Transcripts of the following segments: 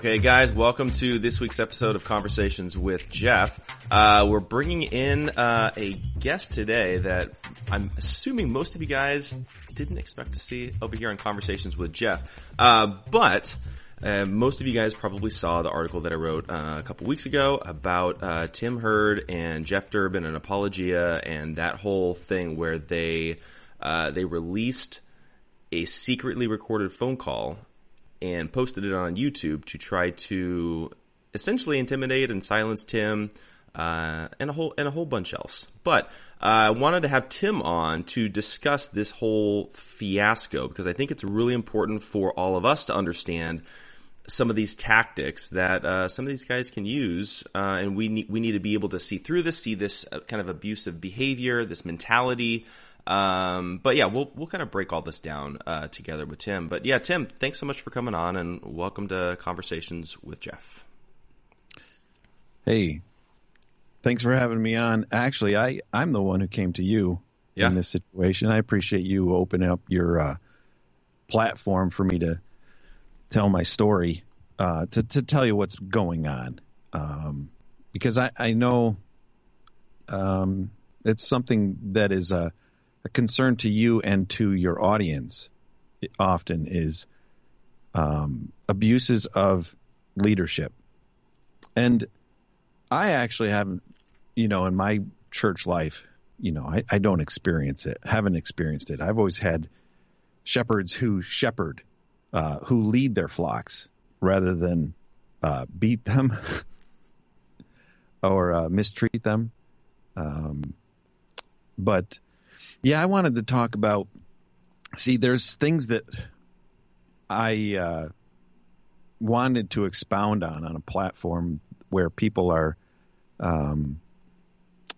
Okay, guys, welcome to this week's episode of Conversations with Jeff. Uh, we're bringing in uh, a guest today that I'm assuming most of you guys didn't expect to see over here on Conversations with Jeff. Uh, but uh, most of you guys probably saw the article that I wrote uh, a couple weeks ago about uh, Tim Hurd and Jeff Durbin and Apologia and that whole thing where they they released a secretly recorded phone call and posted it on YouTube to try to essentially intimidate and silence Tim uh, and a whole and a whole bunch else. But uh, I wanted to have Tim on to discuss this whole fiasco because I think it's really important for all of us to understand some of these tactics that uh, some of these guys can use, uh, and we need we need to be able to see through this, see this uh, kind of abusive behavior, this mentality, um, but yeah, we'll we'll kind of break all this down uh, together with Tim. But yeah, Tim, thanks so much for coming on, and welcome to Conversations with Jeff. Hey, thanks for having me on. Actually, I I'm the one who came to you yeah. in this situation. I appreciate you opening up your uh, platform for me to tell my story, uh, to to tell you what's going on, um, because I I know um, it's something that is a a concern to you and to your audience often is um, abuses of leadership. And I actually haven't, you know, in my church life, you know, I, I don't experience it, haven't experienced it. I've always had shepherds who shepherd, uh, who lead their flocks rather than uh, beat them or uh, mistreat them. Um, but yeah, I wanted to talk about. See, there's things that I uh, wanted to expound on on a platform where people are um,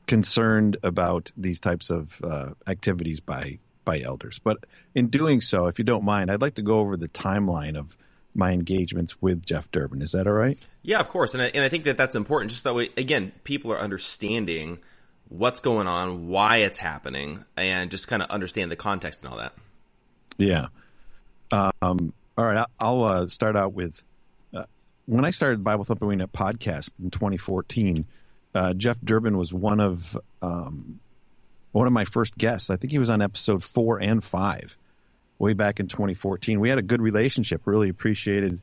concerned about these types of uh, activities by by elders. But in doing so, if you don't mind, I'd like to go over the timeline of my engagements with Jeff Durbin. Is that all right? Yeah, of course. And I, and I think that that's important. Just that way, again, people are understanding what's going on, why it's happening, and just kind of understand the context and all that. Yeah. Um, all right. I'll uh, start out with uh, when I started Bible Thumping Wingnut podcast in 2014. Uh, Jeff Durbin was one of um, one of my first guests. I think he was on episode four and five, way back in 2014. We had a good relationship. Really appreciated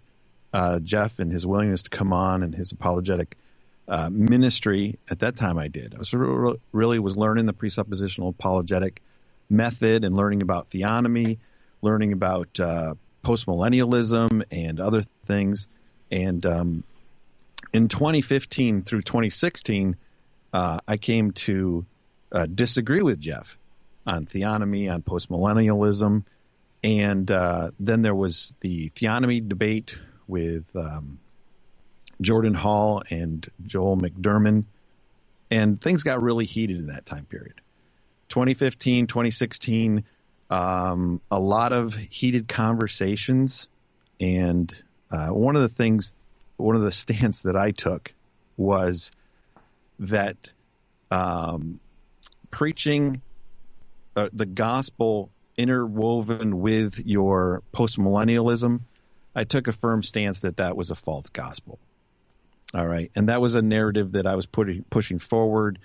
uh, Jeff and his willingness to come on and his apologetic uh, ministry at that time I did. I was really was learning the presuppositional apologetic method and learning about theonomy, learning about uh, postmillennialism and other things. And um, in 2015 through 2016, uh, I came to uh, disagree with Jeff on theonomy, on postmillennialism, and uh, then there was the theonomy debate with um, Jordan Hall and Joel McDurmon. and things got really heated in that time period. 2015, 2016, um, a lot of heated conversations, and uh, one of the things, one of the stance that I took was that um, preaching uh, the gospel interwoven with your postmillennialism, I took a firm stance that that was a false gospel. All right, and that was a narrative that I was putting pushing forward,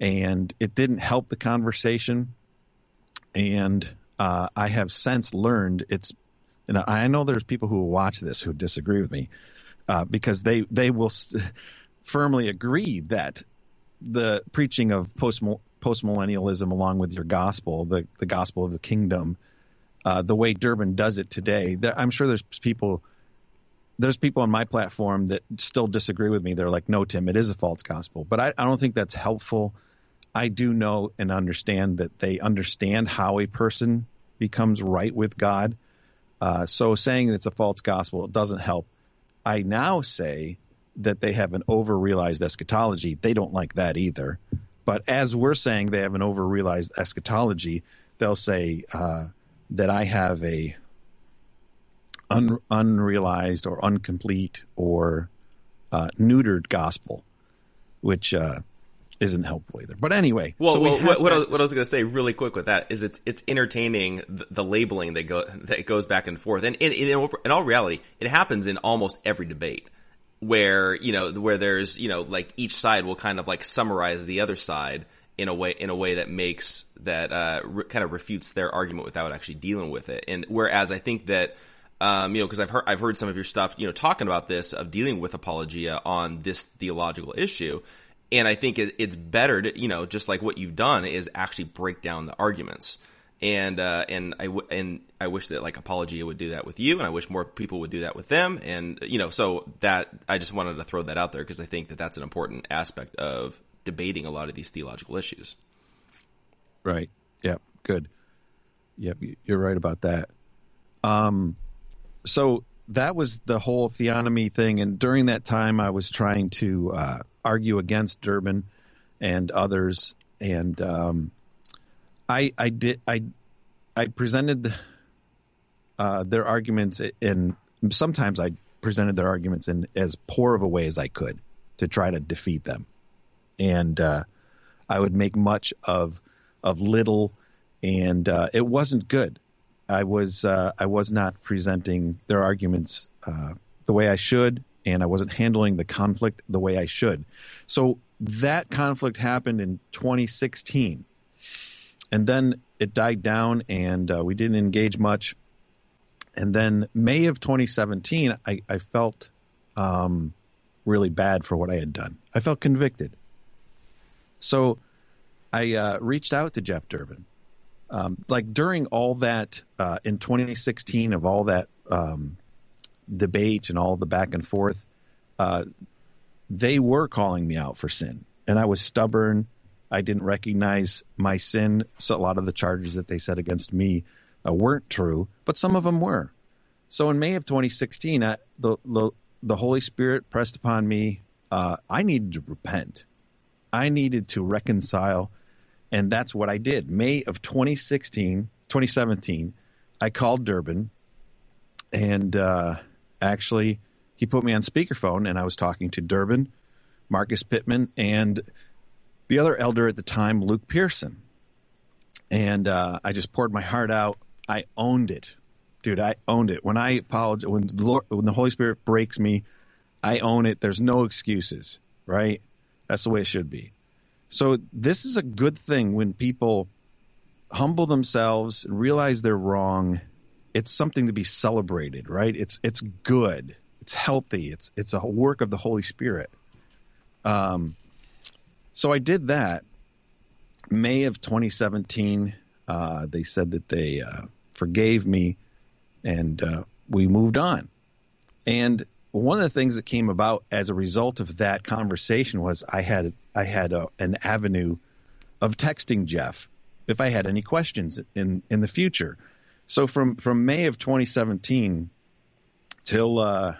and it didn't help the conversation. And uh, I have since learned it's, and I know there's people who will watch this who disagree with me uh, because they they will st- firmly agree that the preaching of post postmillennialism along with your gospel, the the gospel of the kingdom, uh, the way Durbin does it today. There, I'm sure there's people there's people on my platform that still disagree with me. They're like, no, Tim, it is a false gospel. But I, I don't think that's helpful. I do know and understand that they understand how a person becomes right with God. Uh, so saying it's a false gospel it doesn't help. I now say that they have an over-realized eschatology. They don't like that either. But as we're saying they have an over-realized eschatology, they'll say uh, that I have a un, unrealized or incomplete or uh, neutered gospel, which uh, isn't helpful either. But anyway, well, so well we what, what, I, what, I, was going to say really quick with that is it's it's entertaining the, the, labeling that go that goes back and forth, and in, in, in all reality, it happens in almost every debate where you know where there's you know like each side will kind of like summarize the other side in a way in a way that makes that uh, re- kind of refutes their argument without actually dealing with it. And whereas I think that um, you know, because I've heard I've heard some of your stuff, you know, talking about this of dealing with apologia on this theological issue, and I think it, it's better to, you know, just like what you've done is actually break down the arguments, and uh, and I w- and I wish that like apologia would do that with you, and I wish more people would do that with them, and you know, so that I just wanted to throw that out there because I think that that's an important aspect of debating a lot of these theological issues. Right. Yep. Good. Yep. You're right about that. Um, so that was the whole theonomy thing, and during that time, I was trying to uh, argue against Durbin and others, and um, I I did I I presented uh, their arguments in sometimes I presented their arguments in as poor of a way as I could to try to defeat them, and uh, I would make much of of little, and uh, it wasn't good. I was uh, I was not presenting their arguments uh, the way I should, and I wasn't handling the conflict the way I should. So that conflict happened in 2016, and then it died down, and uh, we didn't engage much. And then May of 2017, I, I felt um, really bad for what I had done. I felt convicted. So I uh, reached out to Jeff Durbin um, like during all that uh, in 2016 of all that um, debate and all the back and forth, uh, they were calling me out for sin, and I was stubborn. I didn't recognize my sin. So a lot of the charges that they said against me uh, weren't true, but some of them were. So in May of 2016, I, the, the, the Holy Spirit pressed upon me. Uh, I needed to repent. I needed to reconcile and that's what I did. May of 2016, 2017, I called Durbin and uh, actually he put me on speakerphone and I was talking to Durbin, Marcus Pittman, and the other elder at the time, Luke Pearson. And uh, I just poured my heart out. I owned it, dude. I owned it. When I apologize, when the, Lord, when the Holy Spirit breaks me, I own it. There's no excuses, right? That's the way it should be. So this is a good thing when people humble themselves and realize they're wrong. It's something to be celebrated, right? It's it's good. It's healthy. It's it's a work of the Holy Spirit. Um, so I did that. May of 2017, uh, they said that they uh, forgave me, and uh, we moved on. And one of the things that came about as a result of that conversation was I had I had a, an avenue of texting Jeff if I had any questions in in the future. So from from May of 2017 till uh,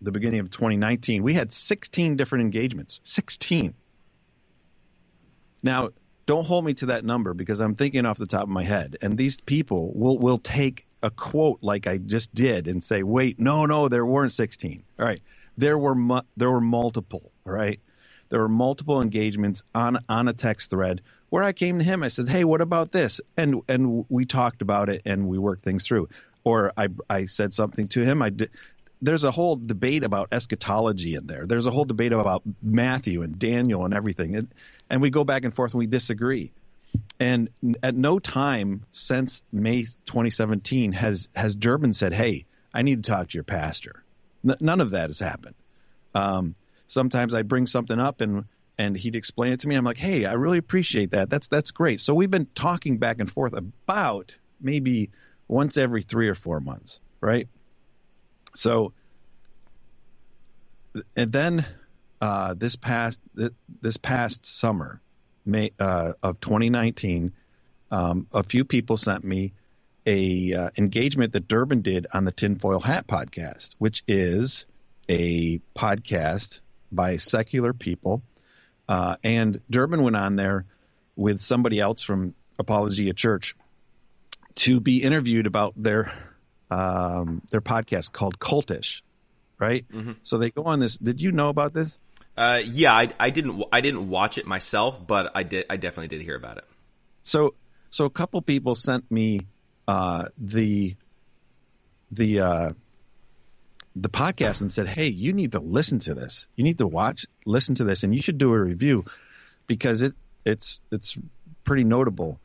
the beginning of 2019, we had 16 different engagements. 16. Now, don't hold me to that number because I'm thinking off the top of my head, and these people will will take a quote like I just did and say, "Wait, no, no, there weren't 16." All right, there were mu- there were multiple. All right, there were multiple engagements on on a text thread where I came to him. I said, "Hey, what about this?" and and we talked about it and we worked things through. Or I I said something to him. I did. There's a whole debate about eschatology in there. There's a whole debate about Matthew and Daniel and everything, and, and we go back and forth and we disagree. And at no time since May 2017 has has Durbin said, "Hey, I need to talk to your pastor." N- none of that has happened. Um, sometimes I bring something up and and he'd explain it to me. I'm like, "Hey, I really appreciate that. That's that's great." So we've been talking back and forth about maybe once every three or four months, right? So, and then uh, this past this past summer, May uh, of 2019, um, a few people sent me a uh, engagement that Durbin did on the Tinfoil Hat podcast, which is a podcast by secular people. Uh, and Durbin went on there with somebody else from Apologia Church to be interviewed about their um, their podcast called Cultish, right? Mm-hmm. So they go on this. Did you know about this? Uh, yeah, I, I, didn't I didn't watch it myself, but I did I definitely did hear about it. So so a couple people sent me uh, the the uh, the podcast and said, "Hey, you need to listen to this. You need to watch, listen to this, and you should do a review because it it's it's pretty notable."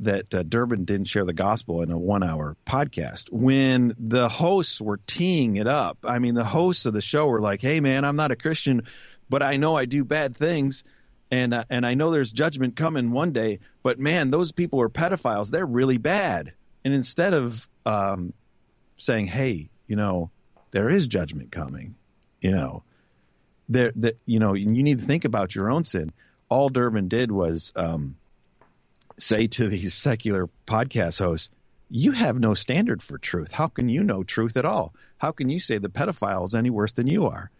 that uh, Durbin didn't share the gospel in a one hour podcast when the hosts were teeing it up. I mean, the hosts of the show were like, Hey man, I'm not a Christian, but I know I do bad things, and uh, and I know there's judgment coming one day. But man, those people are pedophiles. They're really bad. And instead of um, saying, "Hey, you know, there is judgment coming," you know, there that you know you need to think about your own sin. All Durbin did was um, say to these secular podcast hosts, "You have no standard for truth. How can you know truth at all? How can you say the pedophile is any worse than you are?"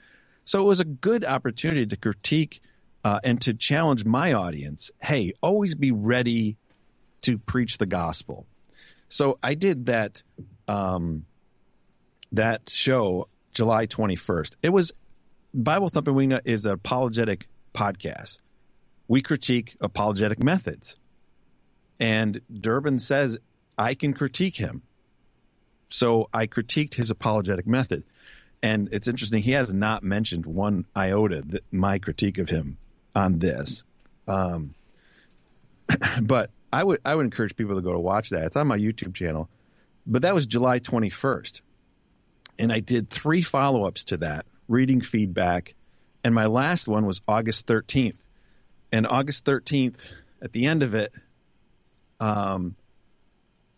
So it was a good opportunity to critique uh, and to challenge my audience. Hey, always be ready to preach the gospel. So I did that um, that show July 21st. It was Bible Thumping Wingnut is an apologetic podcast. We critique apologetic methods. And Durbin says I can critique him. So I critiqued his apologetic method. And it's interesting, he has not mentioned one iota that my critique of him on this. Um, but I would I would encourage people to go to watch that. It's on my YouTube channel. But that was July 21st. And I did three follow ups to that, reading feedback. And my last one was August 13th. And August 13th, at the end of it, um,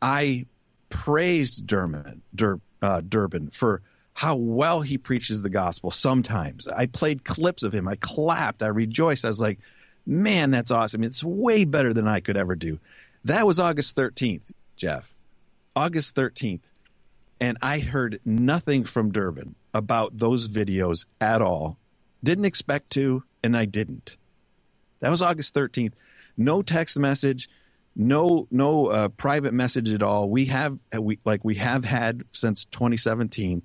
I praised Durbin, Dur, uh, Durbin for how well he preaches the gospel sometimes. I played clips of him. I clapped. I rejoiced. I was like, man, that's awesome. It's way better than I could ever do. That was August 13th, Jeff. August 13th. And I heard nothing from Durbin about those videos at all. Didn't expect to, and I didn't. That was August 13th. No text message, no no uh, private message at all. We have we like we have had since 2017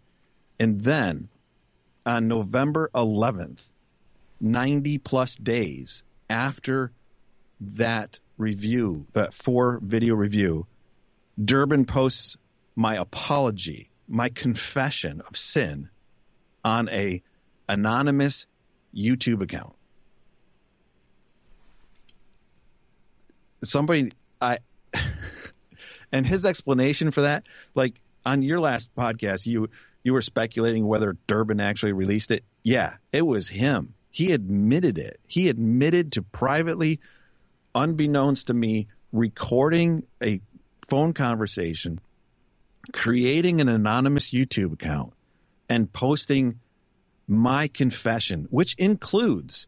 and then on November 11th, 90 plus days after that review, that four video review, Durbin posts my apology, my confession of sin on a anonymous YouTube account. Somebody I and his explanation for that, like on your last podcast, you you were speculating whether Durbin actually released it. Yeah, it was him. He admitted it. He admitted to privately, unbeknownst to me, recording a phone conversation, creating an anonymous YouTube account, and posting my confession, which includes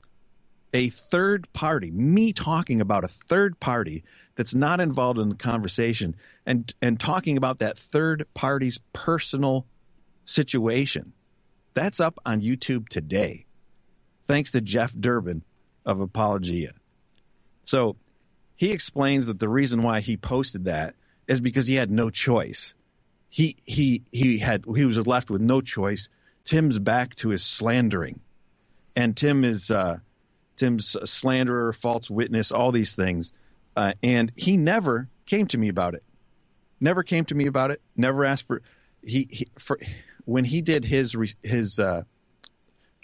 a third party, me talking about a third party that's not involved in the conversation and and talking about that third party's personal situation. That's up on YouTube today. Thanks to Jeff Durbin of Apologia. So he explains that the reason why he posted that is because he had no choice. He he he had he was left with no choice. Tim's back to his slandering, and Tim is uh, Tim's slanderer, false witness, all these things, uh, and he never came to me about it. Never came to me about it. Never asked for he, he for when he did his his. Uh,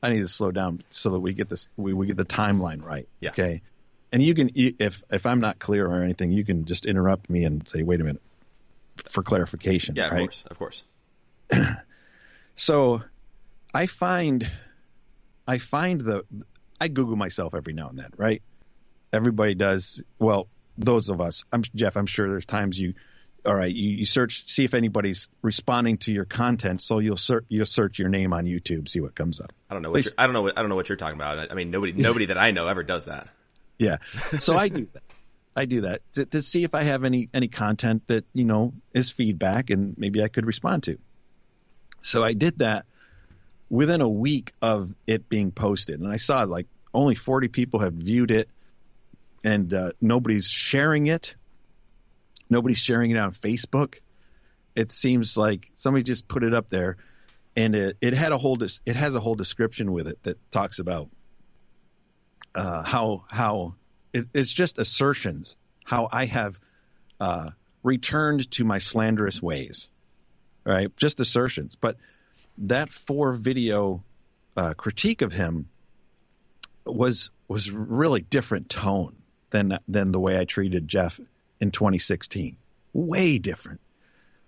I need to slow down so that we get this we, we get the timeline right. Yeah. Okay and you can if if I'm not clear or anything, you can just interrupt me and say, "Wait a minute," for clarification. Yeah, of right? course, of course. so, I find, I find the, I Google myself every now and then, right? Everybody does. Well, those of us, I'm Jeff. I'm sure there's times you, all right, you, you search, see if anybody's responding to your content. So you'll search, you'll search your name on YouTube, see what comes up. I don't know. What I don't know. What, I don't know what you're talking about. I mean, nobody, nobody that I know ever does that. Yeah. So I do that. I do that to, to, see if I have any any content that you know is feedback and maybe I could respond to. So I did that within a week of it being posted, and I saw like only 40 people have viewed it, and uh, nobody's sharing it. Nobody's sharing it on Facebook. It seems like somebody just put it up there, and it, it had a whole it has a whole description with it that talks about uh, how how it, it's just assertions how I have uh, returned to my slanderous ways, right? Just assertions, but that four video uh, critique of him was was really different tone than than the way I treated Jeff in 2016. Way different,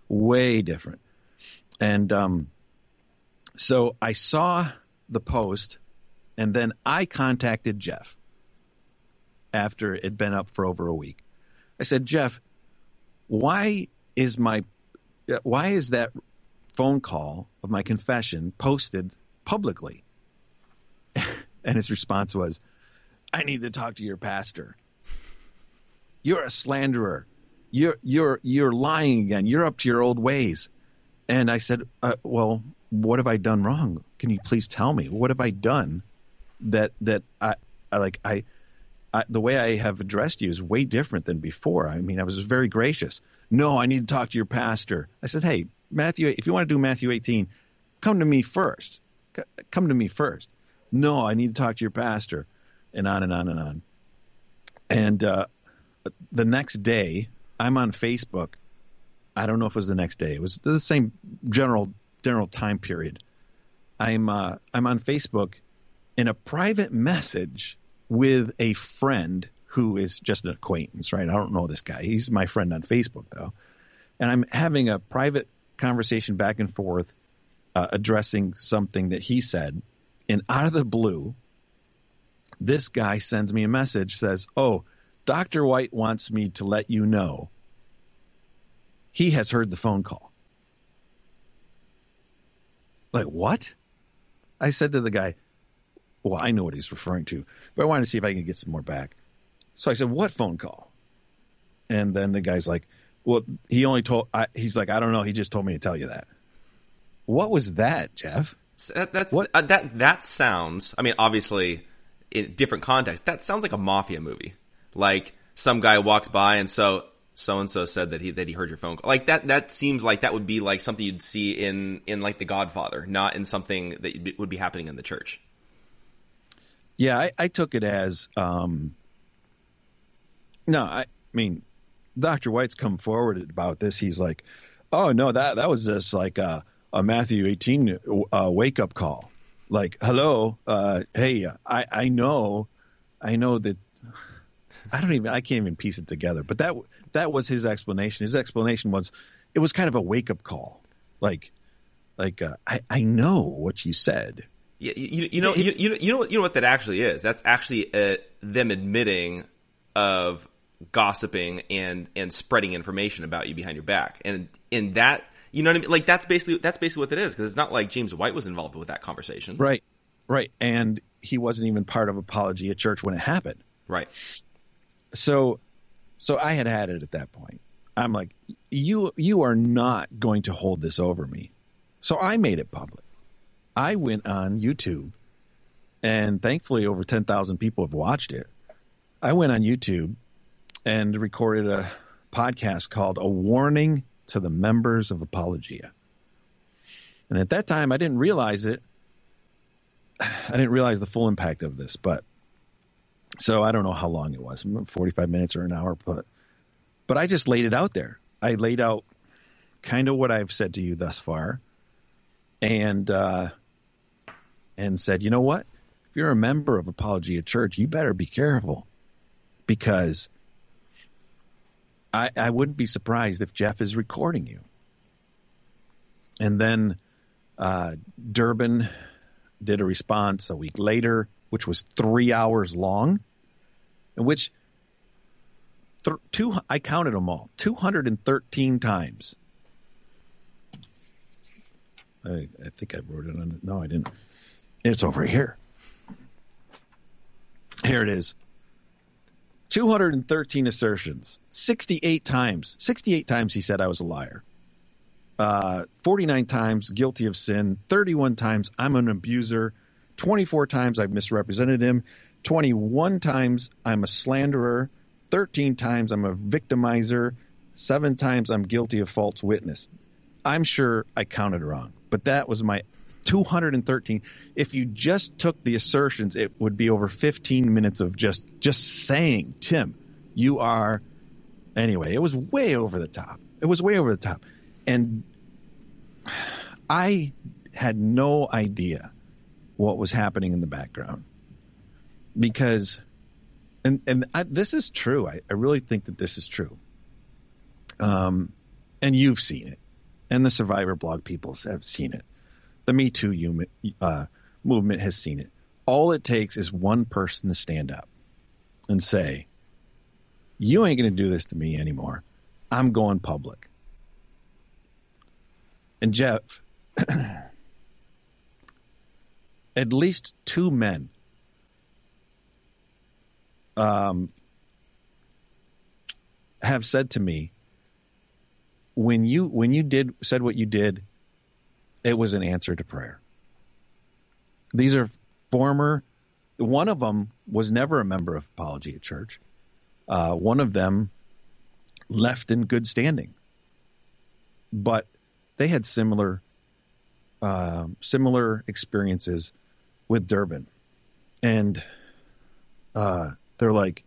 way different, and um, so I saw the post and then I contacted Jeff after it had been up for over a week. I said, Jeff, why is my why is that phone call of my confession posted publicly? and his response was, I need to talk to your pastor. You're a slanderer. You're you're you're lying again. You're up to your old ways. And I said, uh, well, what have I done wrong? Can you please tell me? What have I done that that I, I like I, I, the way I have addressed you is way different than before. I mean, I was very gracious. No, I need to talk to your pastor. I said, hey, Matthew, if you want to do Matthew 18, come to me first. Come to me first. No, I need to talk to your pastor, and on and on and on. And uh, the next day, I'm on Facebook. I don't know if it was the next day. It was the same general general time period. I'm uh, I'm on Facebook in a private message with a friend who is just an acquaintance, right? I don't know this guy. He's my friend on Facebook, though. And I'm having a private conversation back and forth uh, addressing something that he said. And out of the blue, this guy sends me a message, says, Oh, Dr. White wants me to let you know he has heard the phone call. Like, what? I said to the guy, well, I know what he's referring to, but I wanted to see if I can get some more back. So I said, what phone call? And then the guy's like, well, he only told, I, he's like, I don't know. He just told me to tell you that. What was that, Jeff? That, that's what? Uh, that that sounds. I mean, obviously, in different context, that sounds like a mafia movie. Like some guy walks by and so so and so said that he that he heard your phone call. Like that that seems like that would be like something you'd see in in like The Godfather, not in something that would be happening in the church. Yeah, I, I took it as um, no. I mean, Doctor White's come forward about this. He's like, "Oh no, that that was just like a, a Matthew eighteen uh, wake up call. Like, hello, uh, hey, I I know, I know that I don't even I can't even piece it together. But that that was his explanation. His explanation was it was kind of a wake up call. Like, like uh, I I know what you said. Yeah, you, you know, you, you, know, you know, you know what that actually is. That's actually uh, them admitting of gossiping and and spreading information about you behind your back. And in that, You know what I mean? Like that's basically that's basically what it is because it's not like James White was involved with that conversation. Right. Right. And he wasn't even part of Apologia Church when it happened. Right. So so I had had it at that point. I'm like you you are not going to hold this over me. So I made it public. I went on YouTube and thankfully over 10,000 people have watched it. I went on YouTube and recorded a podcast called A Warning to the Members of Apologia. And at that time, I didn't realize it. I didn't realize the full impact of this, but so I don't know how long it was 45 minutes or an hour, but, but I just laid it out there. I laid out kind of what I've said to you thus far and, uh, and said, you know what? If you're a member of Apologia Church, you better be careful because I, I wouldn't be surprised if Jeff is recording you. And then uh, Durbin did a response a week later, which was three hours long, in which th- two I counted them all, 213 times. I, I think I wrote it on it. No, I didn't. It's over here. Here it is. 213 assertions, 68 times. 68 times he said I was a liar. Uh, 49 times guilty of sin. 31 times I'm an abuser. 24 times I've misrepresented him. 21 times I'm a slanderer. 13 times I'm a victimizer. Seven times I'm guilty of false witness. I'm sure I counted wrong, but that was my 213. If you just took the assertions, it would be over 15 minutes of just just saying, Tim, you are. Anyway, it was way over the top. It was way over the top, and I had no idea what was happening in the background because, and and I, this is true. I, I really think that this is true. Um, and you've seen it, and the Survivor blog people have seen it the Me Too human, uh, movement has seen it. All it takes is one person to stand up and say, You ain't going to do this to me anymore. I'm going public. And Jeff, at least two men um, have said to me, when you when you did said what you did it was an answer to prayer. These are former, one of them was never a member of Apologia Church. Uh, one of them left in good standing, but they had similar, uh, similar experiences with Durbin, and uh, they're like,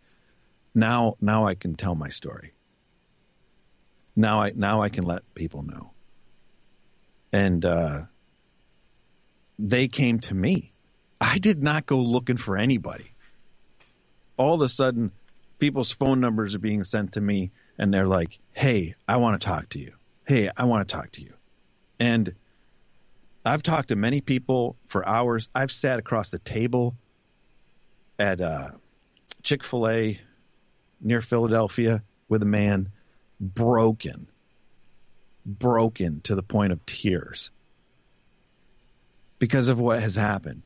now, now I can tell my story. Now I, now I can let people know and uh, they came to me. I did not go looking for anybody. All of a sudden, people's phone numbers are being sent to me, and they're like, "Hey, I want to talk to you. Hey, I want to talk to you." And I've talked to many people for hours. I've sat across the table at uh, Chick Fil A near Philadelphia with a man broken broken to the point of tears because of what has happened.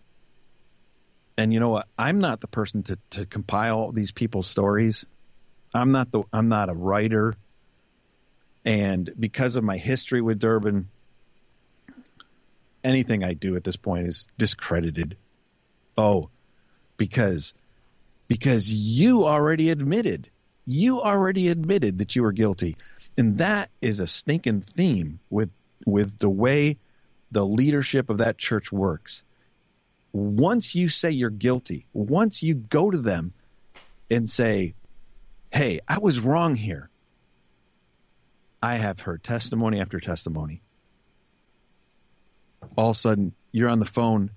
And you know what? I'm not the person to, to compile these people's stories. I'm not the I'm not a writer. And because of my history with Durbin, anything I do at this point is discredited. Oh, because because you already admitted. You already admitted that you were guilty. And that is a stinking theme with with the way the leadership of that church works. Once you say you're guilty, once you go to them and say, "Hey, I was wrong here." I have heard testimony after testimony. All of a sudden, you're on the phone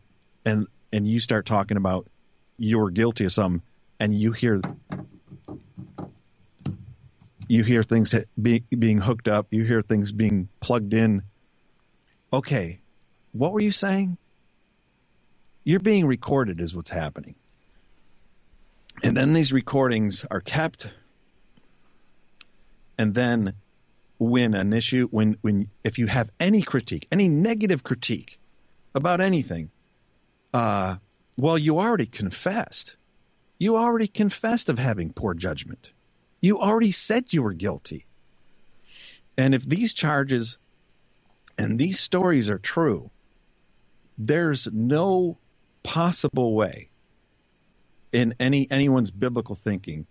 and and you start talking about you're guilty of something, and you hear you hear things be, being hooked up, you hear things being plugged in. Okay, what were you saying? You're being recorded, is what's happening. And then these recordings are kept, and then when an issue, when, when, if you have any critique, any negative critique about anything, uh, well, you already confessed. You already confessed of having poor judgment. You already said you were guilty. And if these charges and these stories are true, there's no possible way in any anyone's biblical thinking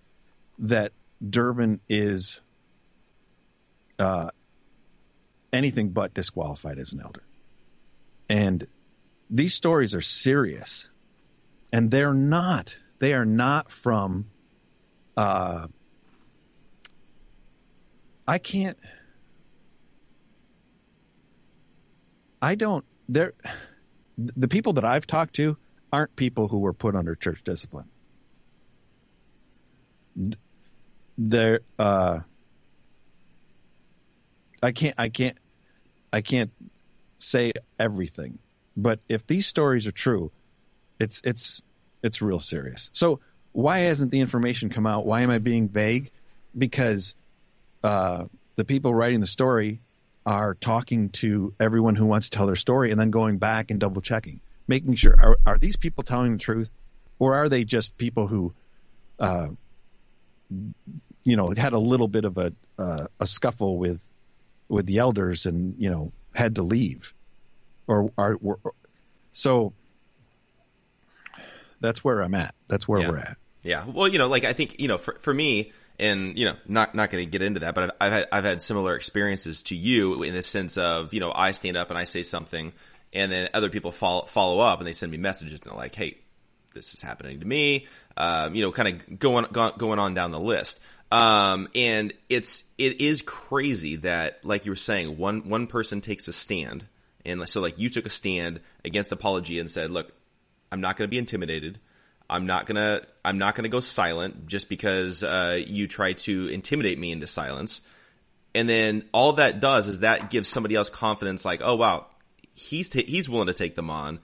that Durbin is uh, anything but disqualified as an elder. And these stories are serious, and they're not. They are not from. Uh, I can't. I don't. There, the people that I've talked to aren't people who were put under church discipline. They're. Uh, I can't. I can't. I can't say everything, but if these stories are true, it's it's it's real serious. So why hasn't the information come out? Why am I being vague? Because uh, the people writing the story are talking to everyone who wants to tell their story and then going back and double checking, making sure are, are these people telling the truth, or are they just people who, uh, you know, had a little bit of a uh, a scuffle with with the elders and you know had to leave, or are so. That's where I'm at. That's where yeah. we're at. Yeah. Well, you know, like I think you know, for for me, and you know, not not going to get into that, but I've, I've had I've had similar experiences to you in the sense of you know, I stand up and I say something, and then other people follow follow up and they send me messages and they're like, hey, this is happening to me. Um, you know, kind of going going on down the list. Um, and it's it is crazy that, like you were saying, one one person takes a stand, and so like you took a stand against apology and said, "Look, I'm not going to be intimidated. I'm not gonna I'm not gonna go silent just because uh, you try to intimidate me into silence." And then all that does is that gives somebody else confidence, like, "Oh wow, he's t- he's willing to take them on."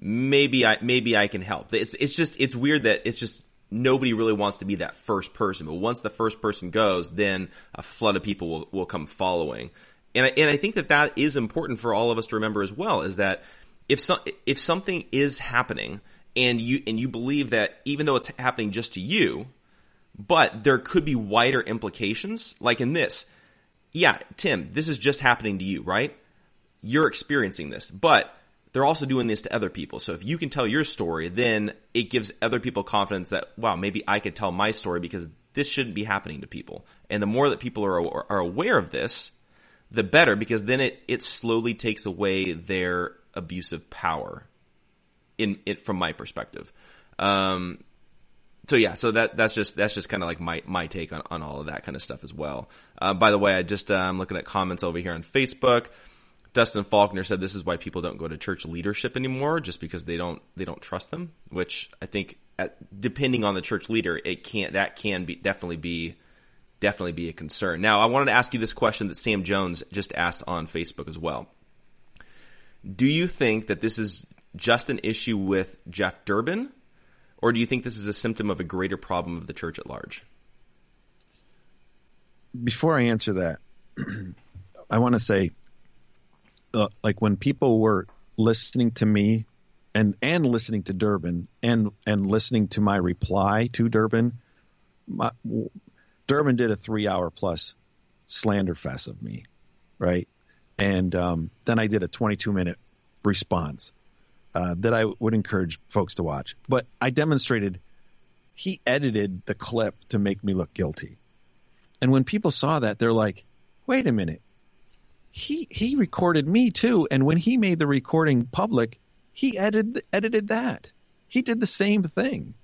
Maybe I maybe I can help. It's it's just it's weird that it's just nobody really wants to be that first person. But once the first person goes, then a flood of people will, will come following. And I, and I think that that is important for all of us to remember as well is that if so, if something is happening and you and you believe that even though it's happening just to you, but there could be wider implications, like in this. Yeah, Tim, this is just happening to you, right? You're experiencing this, but they're also doing this to other people. So if you can tell your story, then it gives other people confidence that, wow, maybe I could tell my story because this shouldn't be happening to people. And the more that people are, are aware of this, the better because then it, it slowly takes away their abusive power in it from my perspective. Um, so yeah, so that that's just that's just kind of like my my take on, on all of that kind of stuff as well. Uh, by the way, I just uh, I'm looking at comments over here on Facebook. Dustin Faulkner said this is why people don't go to church leadership anymore, just because they don't they don't trust them. Which I think, at, depending on the church leader, it can't that can be definitely be definitely be a concern. Now, I wanted to ask you this question that Sam Jones just asked on Facebook as well. Do you think that this is just an issue with Jeff Durbin, or do you think this is a symptom of a greater problem of the church at large? Before I answer that, I want to say like when people were listening to me and and listening to Durbin and and listening to my reply to Durbin, my, Durbin did a three hour plus slander fest of me, right? And um, then I did a 22 minute response uh, that I would encourage folks to watch. But I demonstrated he edited the clip to make me look guilty. And when people saw that, they're like, wait a minute, he he recorded me too, and when he made the recording public, he edited edited that. He did the same thing,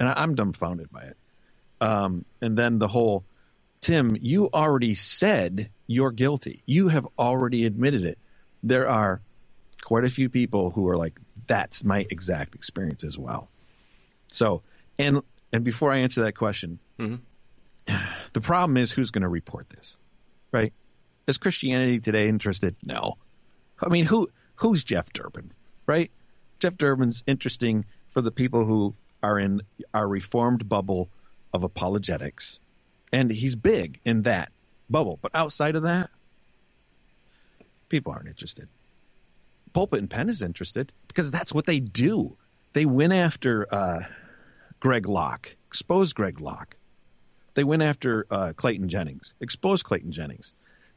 and I, am dumbfounded by it. Um, and then the whole Tim, you already said you're guilty. You have already admitted it. There are quite a few people who are like, that's my exact experience as well. So, and and before I answer that question, mm-hmm. the problem is who's going to report this, right? Is Christianity Today interested? No. I mean, who who's Jeff Durbin, right? Jeff Durbin's interesting for the people who are in our reformed bubble of apologetics, and he's big in that. bubble. But outside of that, people aren't interested. Pulpit and Pen is interested because that's what they do. They went after uh, Greg Locke, exposed Greg Locke. They went after uh, Clayton Jennings, exposed Clayton Jennings,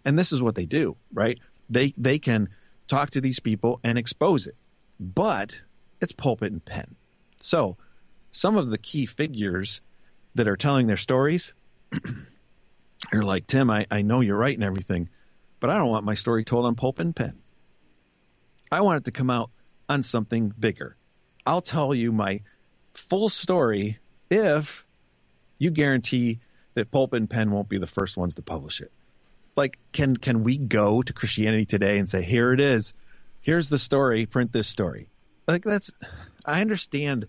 and this is what they do, right? They they can talk to these people and expose it, but it's Pulpit and Pen. So some of the key figures that are telling their stories are like Tim. I, I know you're right and everything, but I don't want my story told on Pulpit and Pen. I want it to come out on something bigger. I'll tell you my full story if you guarantee that Pulpit and Pen won't be the first ones to publish it. Like, can can we go to Christianity Today and say, here it is, here's the story, print this story? Like that's, I understand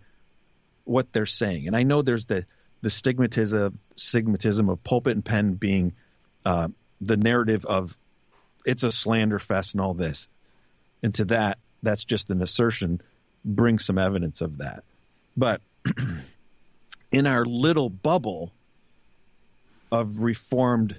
what they're saying, and I know there's the the stigmatism stigmatism of Pulpit and Pen being uh, the narrative of it's a slander fest and all this, and to that, that's just an assertion. Bring some evidence of that, but in our little bubble of reformed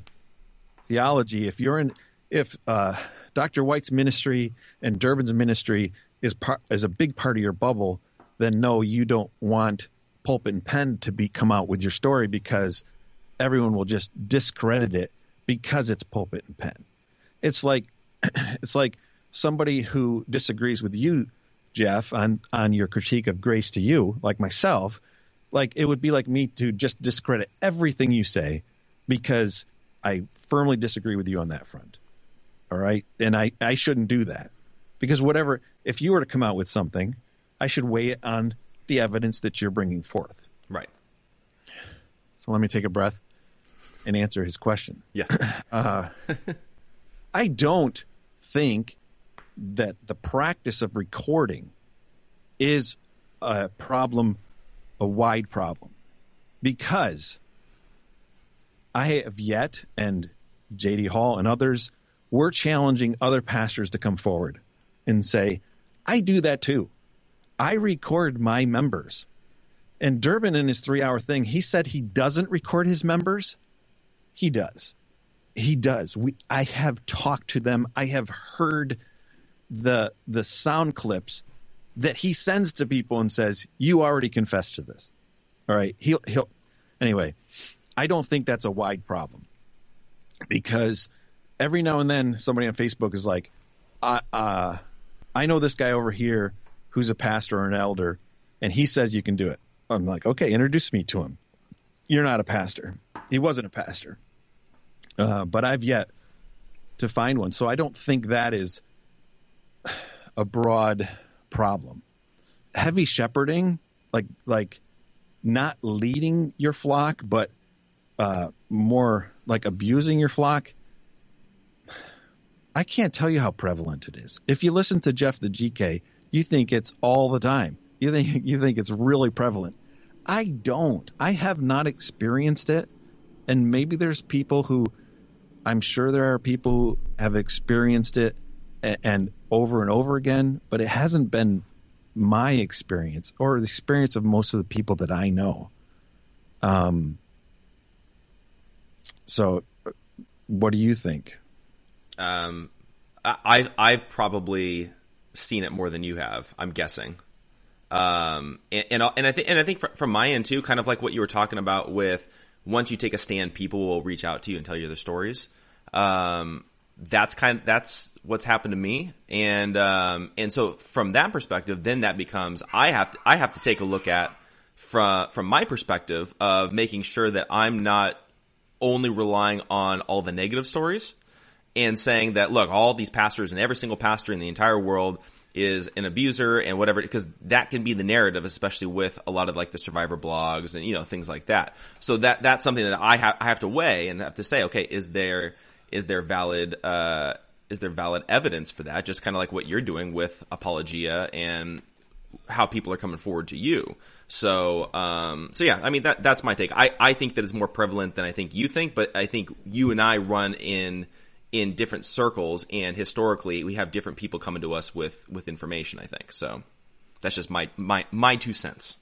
theology, if you're in, if uh, Dr. White's ministry and Durbin's ministry is part is a big part of your bubble, then no, you don't want pulpit and pen to be come out with your story because everyone will just discredit it because it's pulpit and pen. It's like it's like somebody who disagrees with you, Jeff, on on your critique of grace to you, like myself, like it would be like me to just discredit everything you say because I firmly disagree with you on that front. All right? And I, I shouldn't do that. Because whatever, if you were to come out with something, I should weigh it on the evidence that you're bringing forth. Right. So let me take a breath and answer his question. Yeah. Uh, I don't think that the practice of recording is a problem, a wide problem, because I have yet, and J.D. Hall and others, we're challenging other pastors to come forward and say, I do that too. I record my members. And Durbin in his three hour thing, he said he doesn't record his members. He does. He does. We I have talked to them. I have heard the the sound clips that he sends to people and says, You already confessed to this. All right. He'll he'll anyway, I don't think that's a wide problem. Because every now and then somebody on Facebook is like, uh, uh I know this guy over here who's a pastor or an elder, and he says you can do it. I'm like, okay, introduce me to him. You're not a pastor. He wasn't a pastor. Uh, but I've yet to find one. So I don't think that is a broad problem. Heavy shepherding, like like not leading your flock, but uh, more like abusing your flock, I can't tell you how prevalent it is. If you listen to Jeff the GK, you think it's all the time. You think you think it's really prevalent. I don't. I have not experienced it, and maybe there's people who I'm sure there are people who have experienced it and, and over and over again, but it hasn't been my experience or the experience of most of the people that I know. Um. So, what do you think? Um, I, I've probably seen it more than you have. I'm guessing. Um, and and, and I think and I think from my end too, kind of like what you were talking about with once you take a stand, people will reach out to you and tell you their stories. Um, that's kind of, that's what's happened to me, and um, and so from that perspective, then that becomes I have to I have to take a look at from from my perspective of making sure that I'm not only relying on all the negative stories and saying that look, all these pastors and every single pastor in the entire world is an abuser and whatever, because that can be the narrative, especially with a lot of like the survivor blogs and you know things like that. So that that's something that I have I have to weigh and have to say, okay, is there is there valid uh, is there valid evidence for that? Just kind of like what you're doing with apologia and how people are coming forward to you. So, um, so yeah, I mean that that's my take. I I think that it's more prevalent than I think you think, but I think you and I run in in different circles, and historically, we have different people coming to us with with information. I think so. That's just my my my two cents.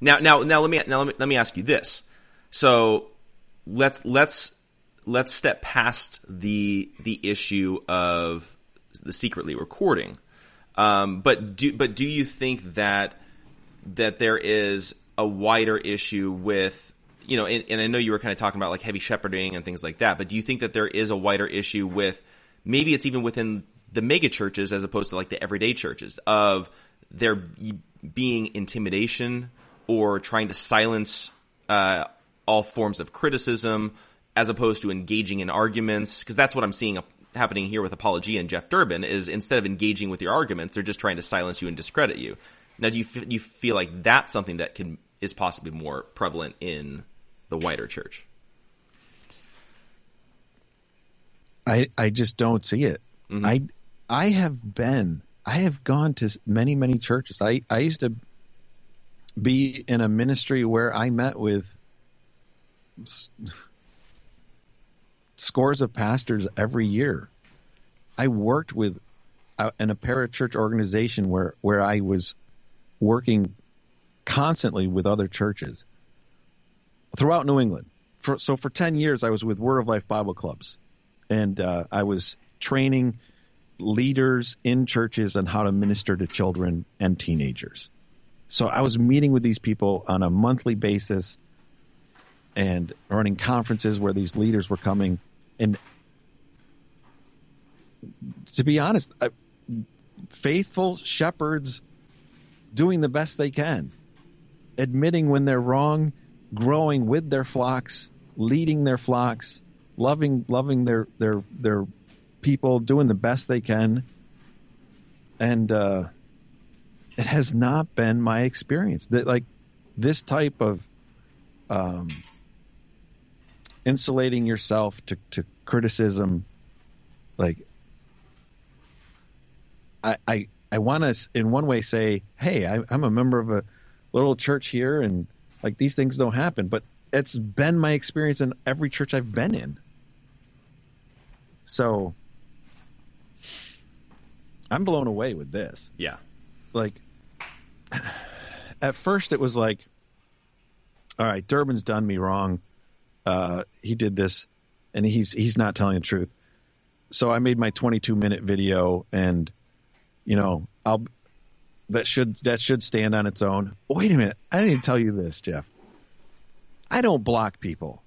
Now, now, now, let me now let me, let me ask you this. So, let's let's let's step past the the issue of the secretly recording. Um, but do but do you think that that there is a wider issue with you know, and, and, I know you were kind of talking about like heavy shepherding and things like that, but do you think that there is a wider issue with maybe it's even within the mega churches as opposed to like the everyday churches of there being intimidation or trying to silence uh, all forms of criticism as opposed to engaging in arguments? Because that's what I'm seeing happening here with Apologia and Jeff Durbin is instead of engaging with your arguments, they're just trying to silence you and discredit you. Now, do you f- you feel like that's something that can is possibly more prevalent in the wider church? I I just don't see it. Mm-hmm. I I have been I have gone to many many churches. I I used to be in a ministry where I met with scores of pastors every year. I worked with uh, in a parachurch organization where where I was working constantly with other churches throughout New England. For, so for ten years, I was with Word of Life Bible clubs, and uh, I was training leaders in churches on how to minister to children and teenagers. So I was meeting with these people on a monthly basis and running conferences where these leaders were coming. And to be honest, I, faithful shepherds doing the best they can, admitting when they're wrong, growing with their flocks, leading their flocks, loving loving their their their people, doing the best they can. And uh, it has not been my experience. That like this type of um, insulating yourself to, to criticism, like I I, I want to in one way say, hey, I, I'm a member of a little church here, and like these things don't happen, but it's been my experience in every church I've been in. So I'm blown away with this. Yeah. Like at first it was like all right, Durbin's done me wrong uh, he did this, and he's he's not telling the truth. So I made my 22 minute video, and you know I'll that should that should stand on its own. Wait a minute, I didn't tell you this, Jeff. I don't block people,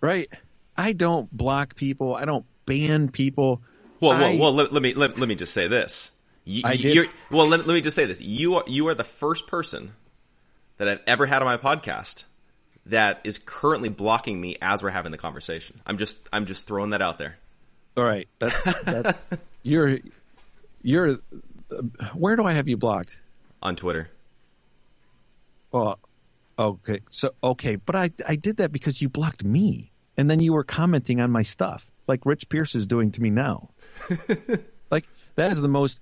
right? I don't block people. I don't ban people. Well, I, well, well let, let, me let, let me just say this. You, I did. well, let, let me just say this. You are you are the first person that I've ever had on my podcast that is currently blocking me as we're having the conversation. I'm just I'm just throwing that out there. All right, that, you're you're where do I have you blocked? On Twitter. Well, okay, so okay, but I I did that because you blocked me, and then you were commenting on my stuff, like Rich Pierce is doing to me now. like that is the most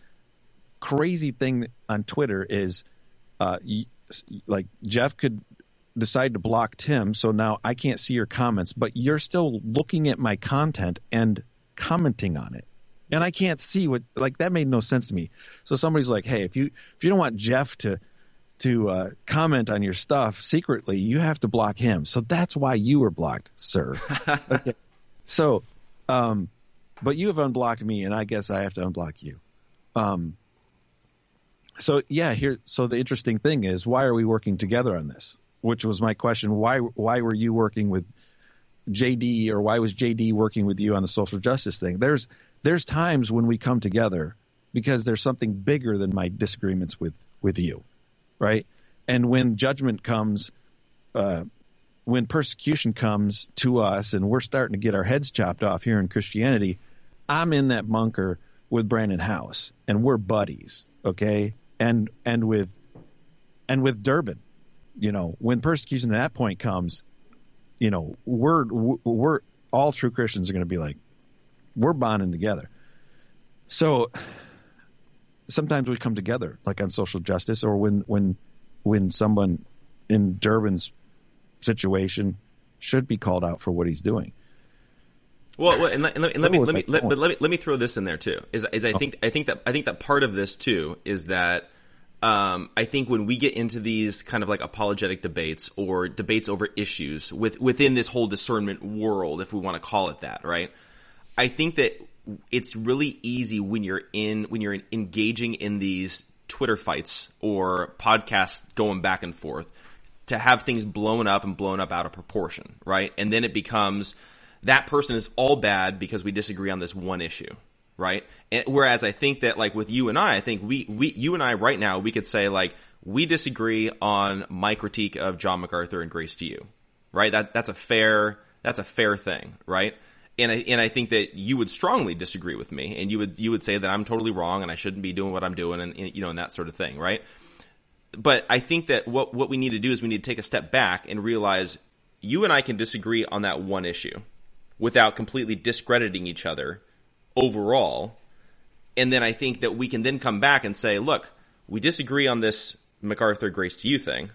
crazy thing on Twitter is, uh, like Jeff could decide to block Tim, so now I can't see your comments, but you're still looking at my content and commenting on it. And I can't see what like that made no sense to me. So somebody's like, "Hey, if you if you don't want Jeff to to uh, comment on your stuff secretly, you have to block him." So that's why you were blocked, sir. okay. So, um, but you have unblocked me, and I guess I have to unblock you. Um, so yeah, here. So the interesting thing is, why are we working together on this? Which was my question. Why why were you working with JD or why was JD working with you on the social justice thing? There's there's times when we come together because there's something bigger than my disagreements with with you, right? And when judgment comes, uh, when persecution comes to us, and we're starting to get our heads chopped off here in Christianity, I'm in that bunker with Brandon House, and we're buddies, okay? And and with and with Durbin, you know, when persecution at that point comes, you know, we're we're all true Christians are going to be like, we're bonding together. So sometimes we come together, like on social justice, or when when when someone in Durbin's situation should be called out for what he's doing. Well, and let, and let, and let me let me let, but let me let me throw this in there too. Is is I uh-huh. think I think that I think that part of this too is that um, I think when we get into these kind of like apologetic debates or debates over issues with within this whole discernment world, if we want to call it that, right? I think that it's really easy when you're in when you're engaging in these Twitter fights or podcasts going back and forth to have things blown up and blown up out of proportion, right? And then it becomes that person is all bad because we disagree on this one issue, right? And, whereas I think that like with you and I, I think we, we, you and I right now, we could say like, we disagree on my critique of John MacArthur and Grace to You, right? That, that's a fair, that's a fair thing, right? And I, and I think that you would strongly disagree with me and you would, you would say that I'm totally wrong and I shouldn't be doing what I'm doing and, and you know, and that sort of thing, right? But I think that what, what we need to do is we need to take a step back and realize you and I can disagree on that one issue without completely discrediting each other overall and then I think that we can then come back and say, look, we disagree on this MacArthur Grace to You thing,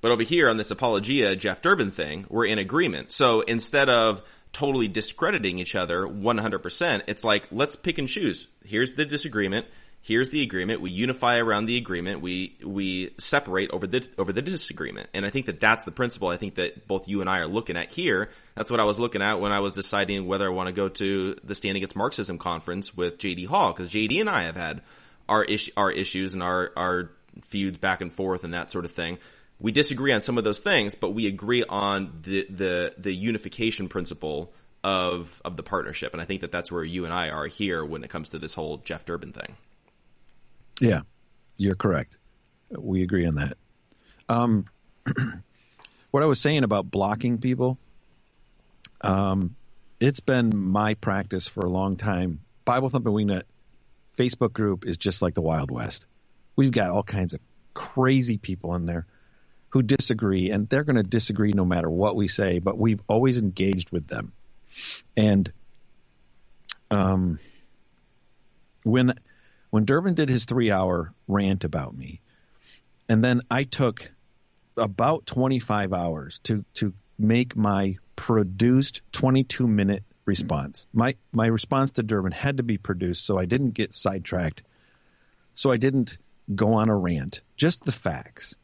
but over here on this Apologia Jeff Durbin thing, we're in agreement. So instead of totally discrediting each other 100%, it's like, let's pick and choose. Here's the disagreement here's the agreement. We unify around the agreement. We we separate over the over the disagreement. And I think that that's the principle. I think that both you and I are looking at here. That's what I was looking at when I was deciding whether I want to go to the Stand Against Marxism conference with JD Hall because JD and I have had our is- our issues and our our feuds back and forth and that sort of thing. We disagree on some of those things, but we agree on the the the unification principle of of the partnership. And I think that that's where you and I are here when it comes to this whole Jeff Durbin thing. Yeah, you're correct. We agree on that. Um, what I was saying about blocking people, um, it's been my practice for a long time. Bible Thumping Wingnut Facebook group is just like the Wild West. We've got all kinds of crazy people in there who disagree, and they're going to disagree no matter what we say, but we've always engaged with them. And um, when when Durbin did his three hour rant about me, and then I took about 25 hours to, to make my produced 22 minute response. My, my response to Durbin had to be produced so I didn't get sidetracked. So I didn't go on a rant. Just the facts.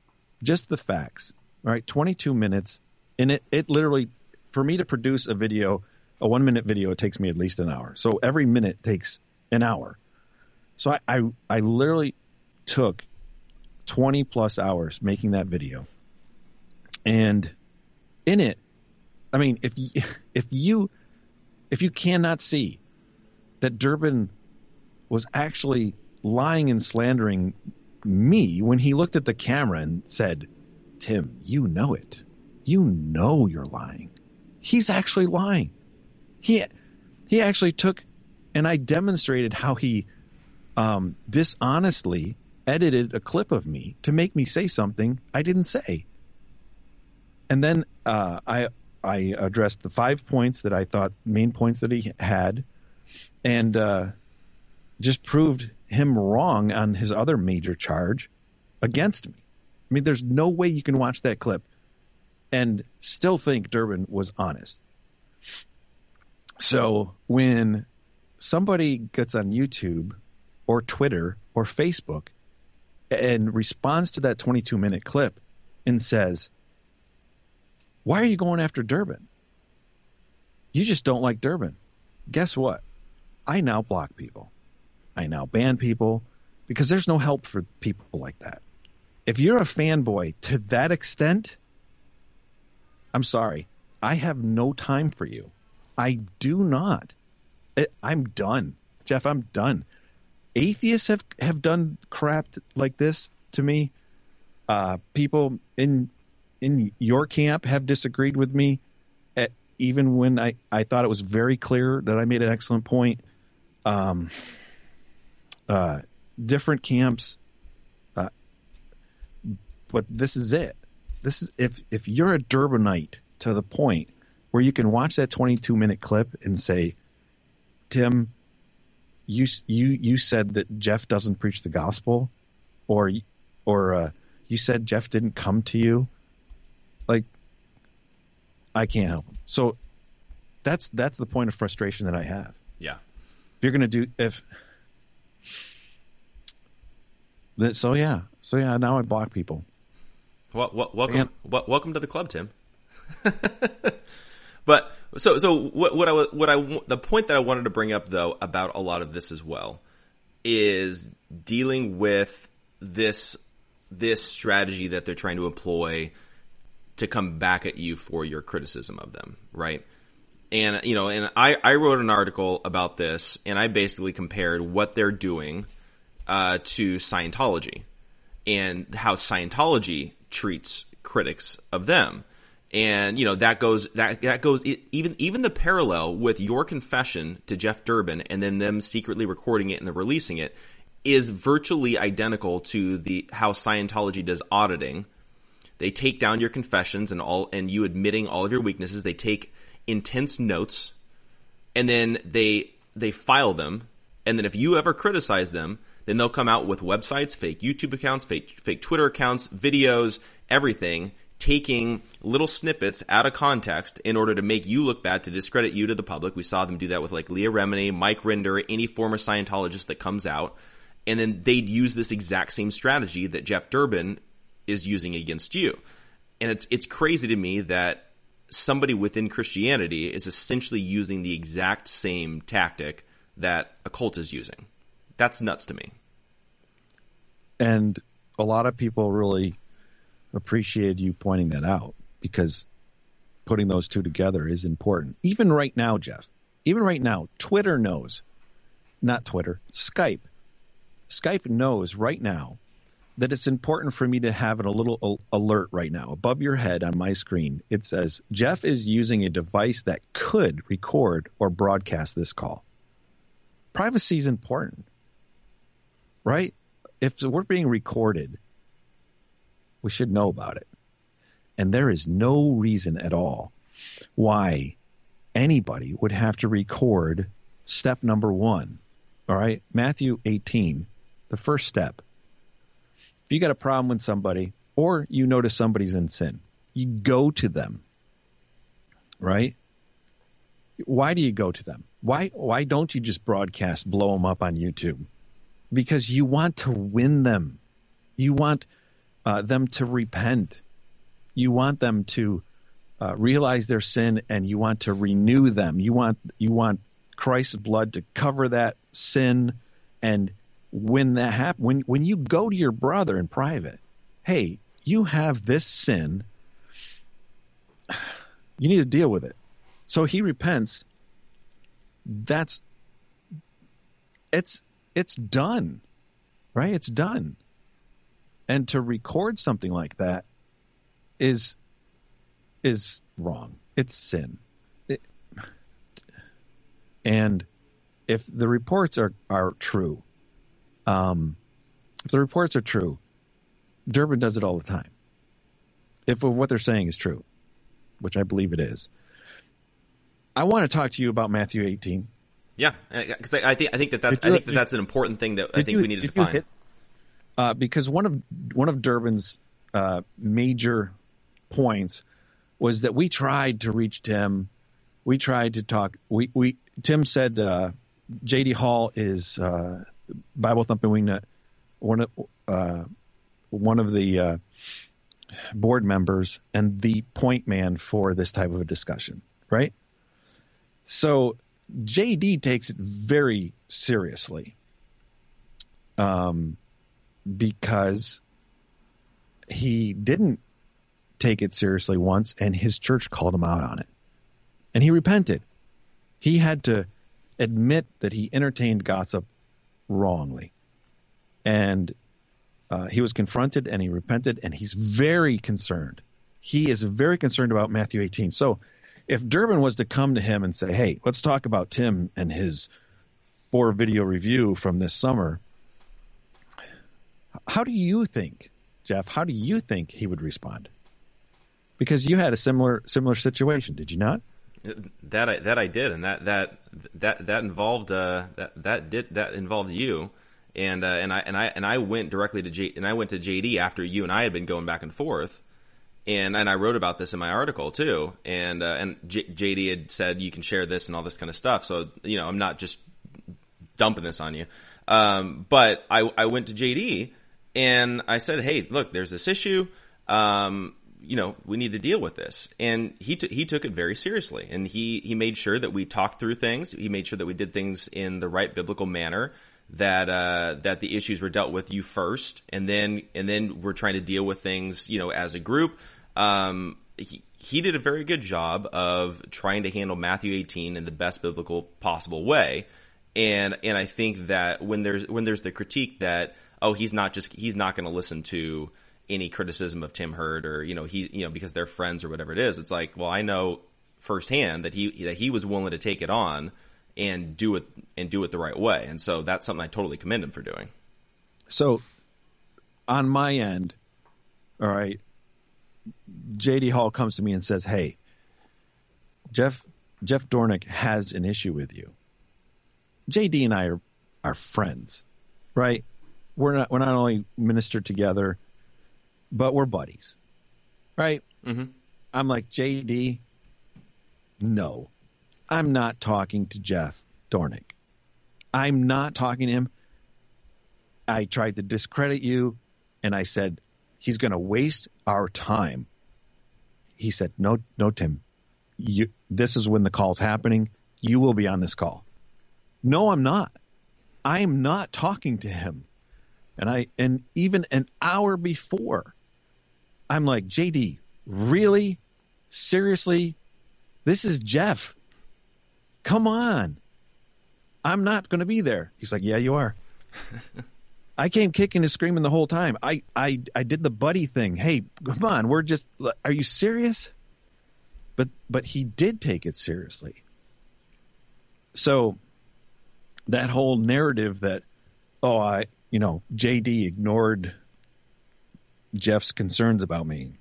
Just the facts. All right. 22 minutes. And it, it literally, for me to produce a video, a one minute video, it takes me at least an hour. So every minute takes an hour. So I, I, I literally took 20 plus hours making that video. And in it, I mean, if you, if you if you cannot see that Durbin was actually lying and slandering me when he looked at the camera and said, "Tim, you know it. You know you're lying." He's actually lying. He he actually took and I demonstrated how he um, dishonestly edited a clip of me to make me say something I didn't say. And then uh, I I addressed the five points that I thought main points that he had, and uh, just proved him wrong on his other major charge against me. I mean, there's no way you can watch that clip and still think Durbin was honest. So when somebody gets on YouTube or Twitter or Facebook and responds to that 22 minute clip and says, Why are you going after Durbin? You just don't like Durbin. Guess what? I now block people. I now ban people because there's no help for people like that. If you're a fanboy to that extent, I'm sorry. I have no time for you. I do not. I'm done. Jeff, I'm done atheists have have done crap like this to me. Uh, people in in your camp have disagreed with me, at, even when I, I thought it was very clear that I made an excellent point. Um, uh, different camps, uh, but this is it. This is if if you're a Durbinite to the point where you can watch that 22 minute clip and say, Tim, you you you said that Jeff doesn't preach the gospel, or or uh, you said Jeff didn't come to you. Like, I can't help him. So that's that's the point of frustration that I have. Yeah. If you're gonna do if That, so yeah, so yeah. Now I block people. Well, well welcome, well, welcome to the club, Tim. but so so what what I what I the point that I wanted to bring up though about a lot of this as well is dealing with this this strategy that they're trying to employ to come back at you for your criticism of them, right? And you know, and I I wrote an article about this, and I basically compared what they're doing uh, to Scientology and how Scientology treats critics of them. And you know that goes that that goes even even the parallel with your confession to Jeff Durbin and then them secretly recording it and then releasing it is virtually identical to the how Scientology does auditing. They take down your confessions and all and you admitting all of your weaknesses. They take intense notes and then they they file them and then if you ever criticize them, then they'll come out with websites, fake YouTube accounts, fake fake Twitter accounts, videos, everything taking little snippets out of context in order to make you look bad to discredit you to the public. We saw them do that with like Leah Remini, Mike Rinder, any former Scientologist that comes out. And then they'd use this exact same strategy that Jeff Durbin is using against you. And it's it's crazy to me that somebody within Christianity is essentially using the exact same tactic that a cult is using. That's nuts to me. And a lot of people really appreciated you pointing that out because putting those two together is important. Even right now, Jeff, even right now, Twitter knows, not Twitter, Skype. Skype knows right now that it's important for me to have a little alert right now above your head on my screen. It says Jeff is using a device that could record or broadcast this call. Privacy is important, right? If we're being recorded, we should know about it. And there is no reason at all why anybody would have to record step number one. All right. Matthew 18, the first step. If you got a problem with somebody or you notice somebody's in sin, you go to them. Right? Why do you go to them? Why why don't you just broadcast blow them up on YouTube? Because you want to win them. You want uh, them to repent. You want them to uh, realize their sin, and you want to renew them. You want you want Christ's blood to cover that sin, and when that happens, when when you go to your brother in private, hey, you have this sin. You need to deal with it. So he repents. That's it's it's done, right? It's done. And to record something like that is is wrong. It's sin. It, and if the reports are are true, um, if the reports are true, Durbin does it all the time. If what they're saying is true, which I believe it is, I want to talk to you about Matthew 18. Yeah, because I, I, think I think that that I think that that's an important thing that I think you, we need to define. Hit, uh, because one of one of Durbin's uh, major points was that we tried to reach Tim. We tried to talk. We we Tim said uh, J.D. Hall is uh, Bible thumping wingnut one of uh, one of the uh, board members and the point man for this type of a discussion, right? So JD takes it very seriously. Um, because he didn't take it seriously once and his church called him out on it. And he repented. He had to admit that he entertained gossip wrongly. And uh, he was confronted and he repented and he's very concerned. He is very concerned about Matthew 18. So if Durbin was to come to him and say, hey, let's talk about Tim and his four video review from this summer, how do you think, Jeff? How do you think he would respond? Because you had a similar similar situation, did you not? That I that I did, and that that that that involved uh, that that did that involved you, and uh, and I and I and I went directly to J and I went to JD after you and I had been going back and forth, and and I wrote about this in my article too, and uh, and J- JD had said you can share this and all this kind of stuff, so you know I'm not just dumping this on you, um, but I I went to JD and I said, "Hey, look, there's this issue. Um, you know, we need to deal with this." And he t- he took it very seriously, and he he made sure that we talked through things. He made sure that we did things in the right biblical manner. That uh, that the issues were dealt with you first, and then and then we're trying to deal with things, you know, as a group. Um, he, he did a very good job of trying to handle Matthew 18 in the best biblical possible way. And, and I think that when there's, when there's the critique that, oh, he's not just, he's not going to listen to any criticism of Tim Hurd or, you know, he, you know, because they're friends or whatever it is. It's like, well, I know firsthand that he, that he was willing to take it on and do it, and do it the right way. And so that's something I totally commend him for doing. So on my end, all right, JD Hall comes to me and says, "Hey, Jeff Jeff Dornick has an issue with you." JD and I are are friends, right? We're not we're not only ministered together, but we're buddies, right? Mm-hmm. I'm like JD. No, I'm not talking to Jeff Dornick. I'm not talking to him. I tried to discredit you, and I said he's going to waste our time. He said, "No, no, Tim. You, this is when the call's happening. You will be on this call." No, I'm not. I am not talking to him. And I and even an hour before, I'm like, JD, really? Seriously? This is Jeff. Come on. I'm not going to be there. He's like, Yeah, you are. I came kicking and screaming the whole time. I, I, I did the buddy thing. Hey, come on, we're just. Are you serious? But but he did take it seriously. So that whole narrative that oh I you know JD ignored Jeff's concerns about me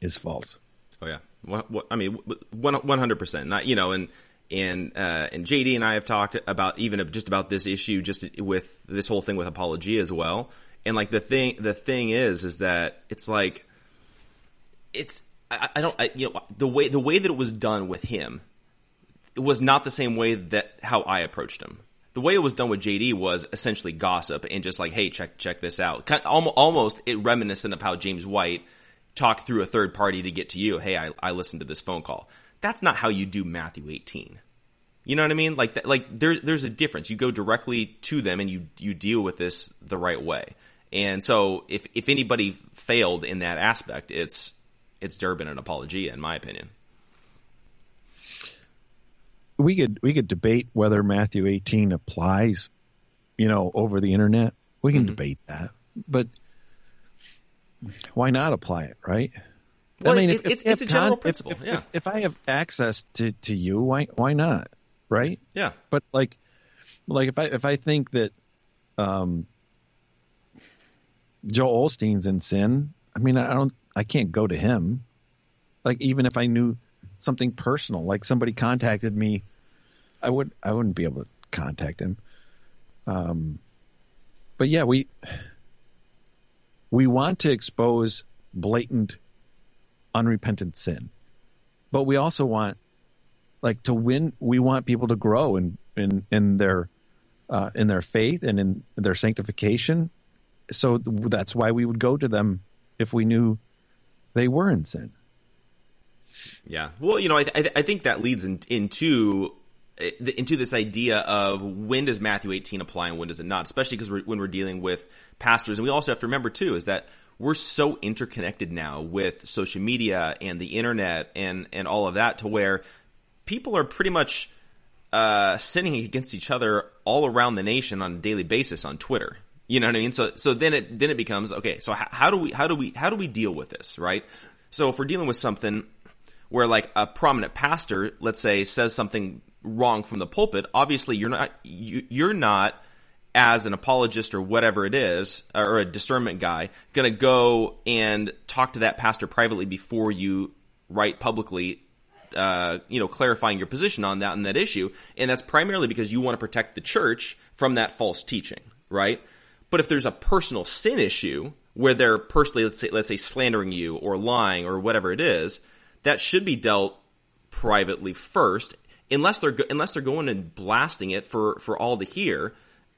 is false. Oh yeah, what, I mean one hundred percent. Not you know and and uh, and JD and I have talked about even just about this issue, just with this whole thing with Apologia as well. And like the thing, the thing is, is that it's like it's I, I don't I, you know the way the way that it was done with him was not the same way that how I approached him. The way it was done with JD was essentially gossip and just like, hey, check check this out. Kind of, almost it reminiscent of how James White talked through a third party to get to you. Hey, I, I listened to this phone call that's not how you do Matthew 18. You know what I mean? Like that, like there, there's a difference. You go directly to them and you you deal with this the right way. And so if if anybody failed in that aspect, it's it's Durbin and Apologia, in my opinion. We could we could debate whether Matthew 18 applies, you know, over the internet. We can mm-hmm. debate that, but why not apply it, right? Well, I mean, if, it's, if, it's a general con- principle. If, yeah. If, I have access to, to you, why why not? Right? Yeah. But like, like if I if I think that, um, Joel Osteen's in sin, I mean, I don't, I can't go to him. Like even if I knew something personal, like somebody contacted me, I would I wouldn't be able to contact him. Um, but yeah, we we want to expose blatant unrepentant sin. But we also want like to win we want people to grow in in in their uh, in their faith and in their sanctification. So that's why we would go to them if we knew they were in sin. Yeah. Well, you know, I, th- I think that leads in, into into this idea of when does Matthew 18 apply and when does it not, especially because we're, when we're dealing with pastors. And we also have to remember too is that we're so interconnected now with social media and the internet and and all of that to where people are pretty much uh, sinning against each other all around the nation on a daily basis on Twitter. You know what I mean? So so then it then it becomes okay. So how, how do we how do we how do we deal with this, right? So if we're dealing with something where like a prominent pastor, let's say, says something wrong from the pulpit, obviously you're not you, you're not as an apologist or whatever it is, or a discernment guy, going to go and talk to that pastor privately before you write publicly, uh, you know, clarifying your position on that and that issue. And that's primarily because you want to protect the church from that false teaching, right? But if there's a personal sin issue where they're personally, let's say, let's say slandering you or lying or whatever it is, that should be dealt privately first, unless they're unless they're going and blasting it for for all to hear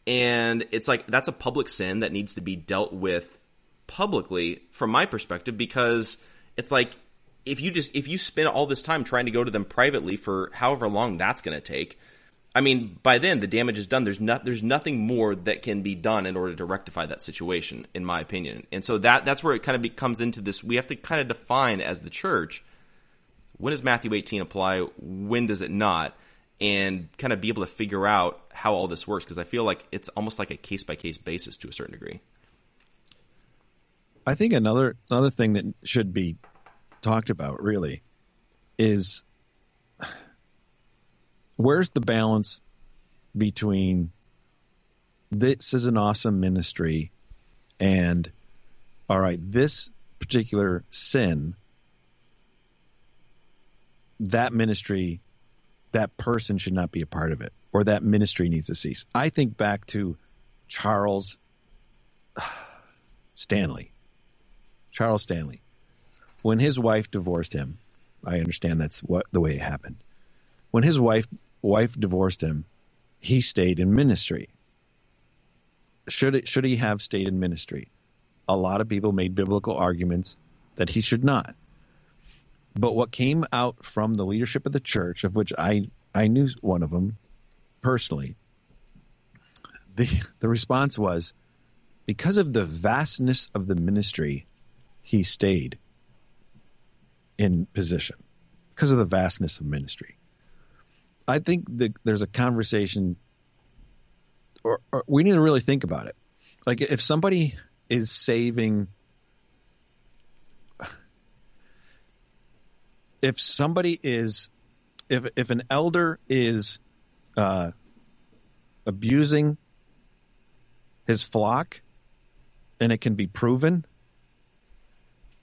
And it's like that's a public sin that needs to be dealt with publicly from my perspective because it's like if you just if you spend all this time trying to go to them privately for however long that's going to take, I mean, by then the damage is done. There's not there's nothing more that can be done in order to rectify that situation, in my opinion. And so that that's where it kind of comes into this. We have to kind of define as the church when does Matthew 18 apply, when does it not, and kind of be able to figure out how all this works because I feel like it's almost like a case by case basis to a certain degree. I think another another thing that should be talked about really is where's the balance between this is an awesome ministry and all right this particular sin that ministry that person should not be a part of it or that ministry needs to cease i think back to charles stanley charles stanley when his wife divorced him i understand that's what the way it happened when his wife wife divorced him, he stayed in ministry. Should it, should he have stayed in ministry? A lot of people made biblical arguments that he should not. But what came out from the leadership of the church, of which I I knew one of them personally, the the response was because of the vastness of the ministry, he stayed in position because of the vastness of ministry. I think that there's a conversation, or, or we need to really think about it. Like if somebody is saving, if somebody is, if if an elder is uh, abusing his flock, and it can be proven,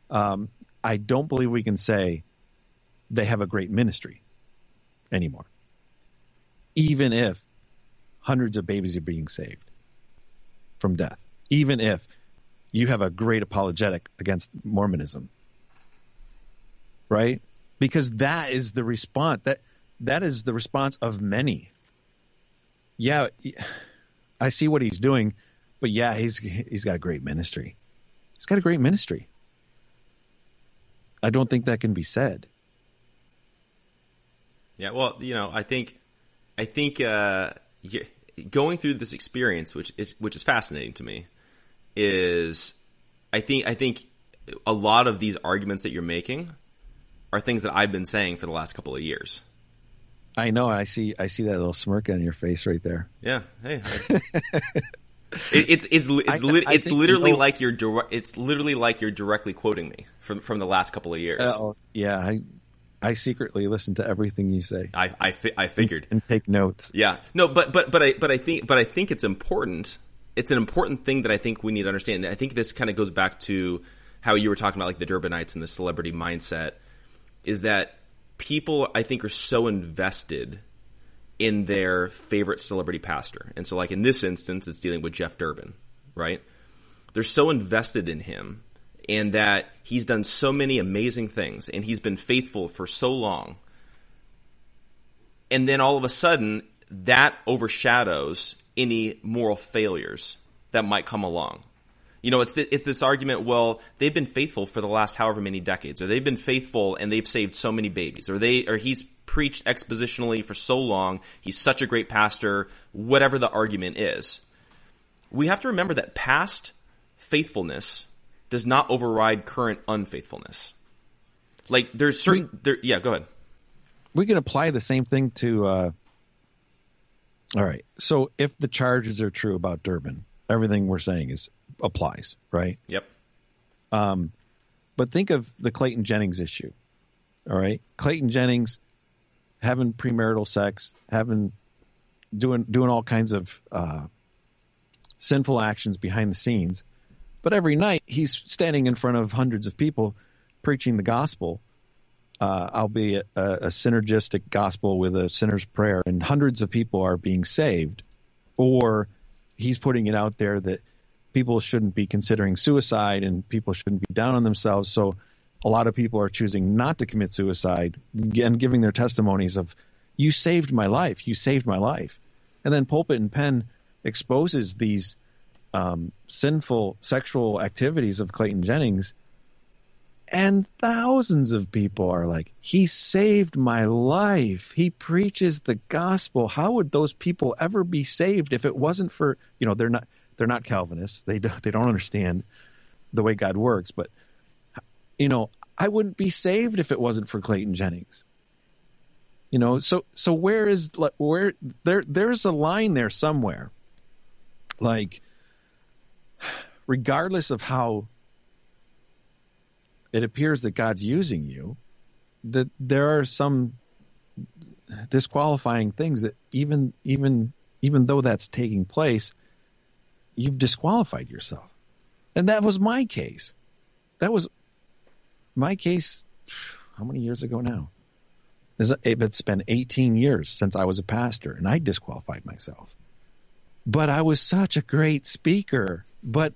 um, I don't believe we can say they have a great ministry anymore. Even if hundreds of babies are being saved from death, even if you have a great apologetic against Mormonism, right? Because that is the response that that is the response of many. Yeah, I see what he's doing, but yeah, he's he's got a great ministry. He's got a great ministry. I don't think that can be said. Yeah, well, you know, I think I think uh, going through this experience, which is which is fascinating to me, is I think I think a lot of these arguments that you're making are things that I've been saying for the last couple of years. I know. I see. I see that little smirk on your face right there. Yeah. Hey. it, it's it's it's, li- I it's literally you know, like you're it's literally like you're directly quoting me from from the last couple of years. Uh, yeah, I I secretly listen to everything you say. I I, fi- I figured and, and, take notes. Yeah, no, but but but I but I think but I think it's important. It's an important thing that I think we need to understand. I think this kind of goes back to how you were talking about like the Durbinites and the celebrity mindset. Is that people I think are so invested in their favorite celebrity pastor, and so like in this instance, it's dealing with Jeff Durbin, right? They're so invested in him and that he's done so many amazing things and he's been faithful for so long. And then all of a sudden, that overshadows any moral failures that might come along. You know, it's it's this argument. Well, they've been faithful for the last however many decades, or they've been faithful and they've saved so many babies, or they or he's preached expositionally for so long. He's such a great pastor. Whatever the argument is, we have to remember that past faithfulness does not override current unfaithfulness. Like there's certain we, there yeah, go ahead. We can apply the same thing to uh all right. So if the charges are true about Durbin, everything we're saying is applies, right? Yep. Um but think of the Clayton Jennings issue. All right? Clayton Jennings having premarital sex, having doing doing all kinds of uh, sinful actions behind the scenes but every night he's standing in front of hundreds of people preaching the gospel, uh, albeit a, a synergistic gospel with a sinner's prayer, and hundreds of people are being saved. Or he's putting it out there that people shouldn't be considering suicide and people shouldn't be down on themselves. So a lot of people are choosing not to commit suicide and giving their testimonies of, you saved my life. You saved my life. And then Pulpit and Pen exposes these um, sinful sexual activities of Clayton Jennings, and thousands of people are like, "He saved my life. He preaches the gospel. How would those people ever be saved if it wasn't for you know they're not they're not Calvinists. They don't, they don't understand the way God works. But you know, I wouldn't be saved if it wasn't for Clayton Jennings. You know, so so where is where there there's a line there somewhere. Like regardless of how it appears that God's using you, that there are some disqualifying things that even even even though that's taking place, you've disqualified yourself. And that was my case. That was my case how many years ago now? It's been 18 years since I was a pastor and I disqualified myself. But I was such a great speaker. But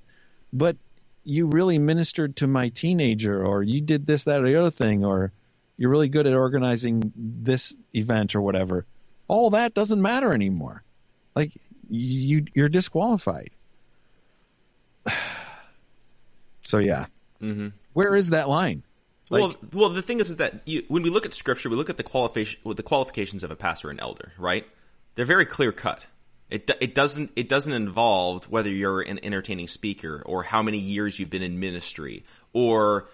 but you really ministered to my teenager or you did this, that, or the other thing, or you're really good at organizing this event or whatever. All that doesn't matter anymore. Like you, you're disqualified. So yeah. Mm-hmm. Where is that line? Like, well, well, the thing is, is that you, when we look at scripture, we look at the qualification, the qualifications of a pastor and elder, right? They're very clear cut. It it doesn't it doesn't involve whether you're an entertaining speaker or how many years you've been in ministry or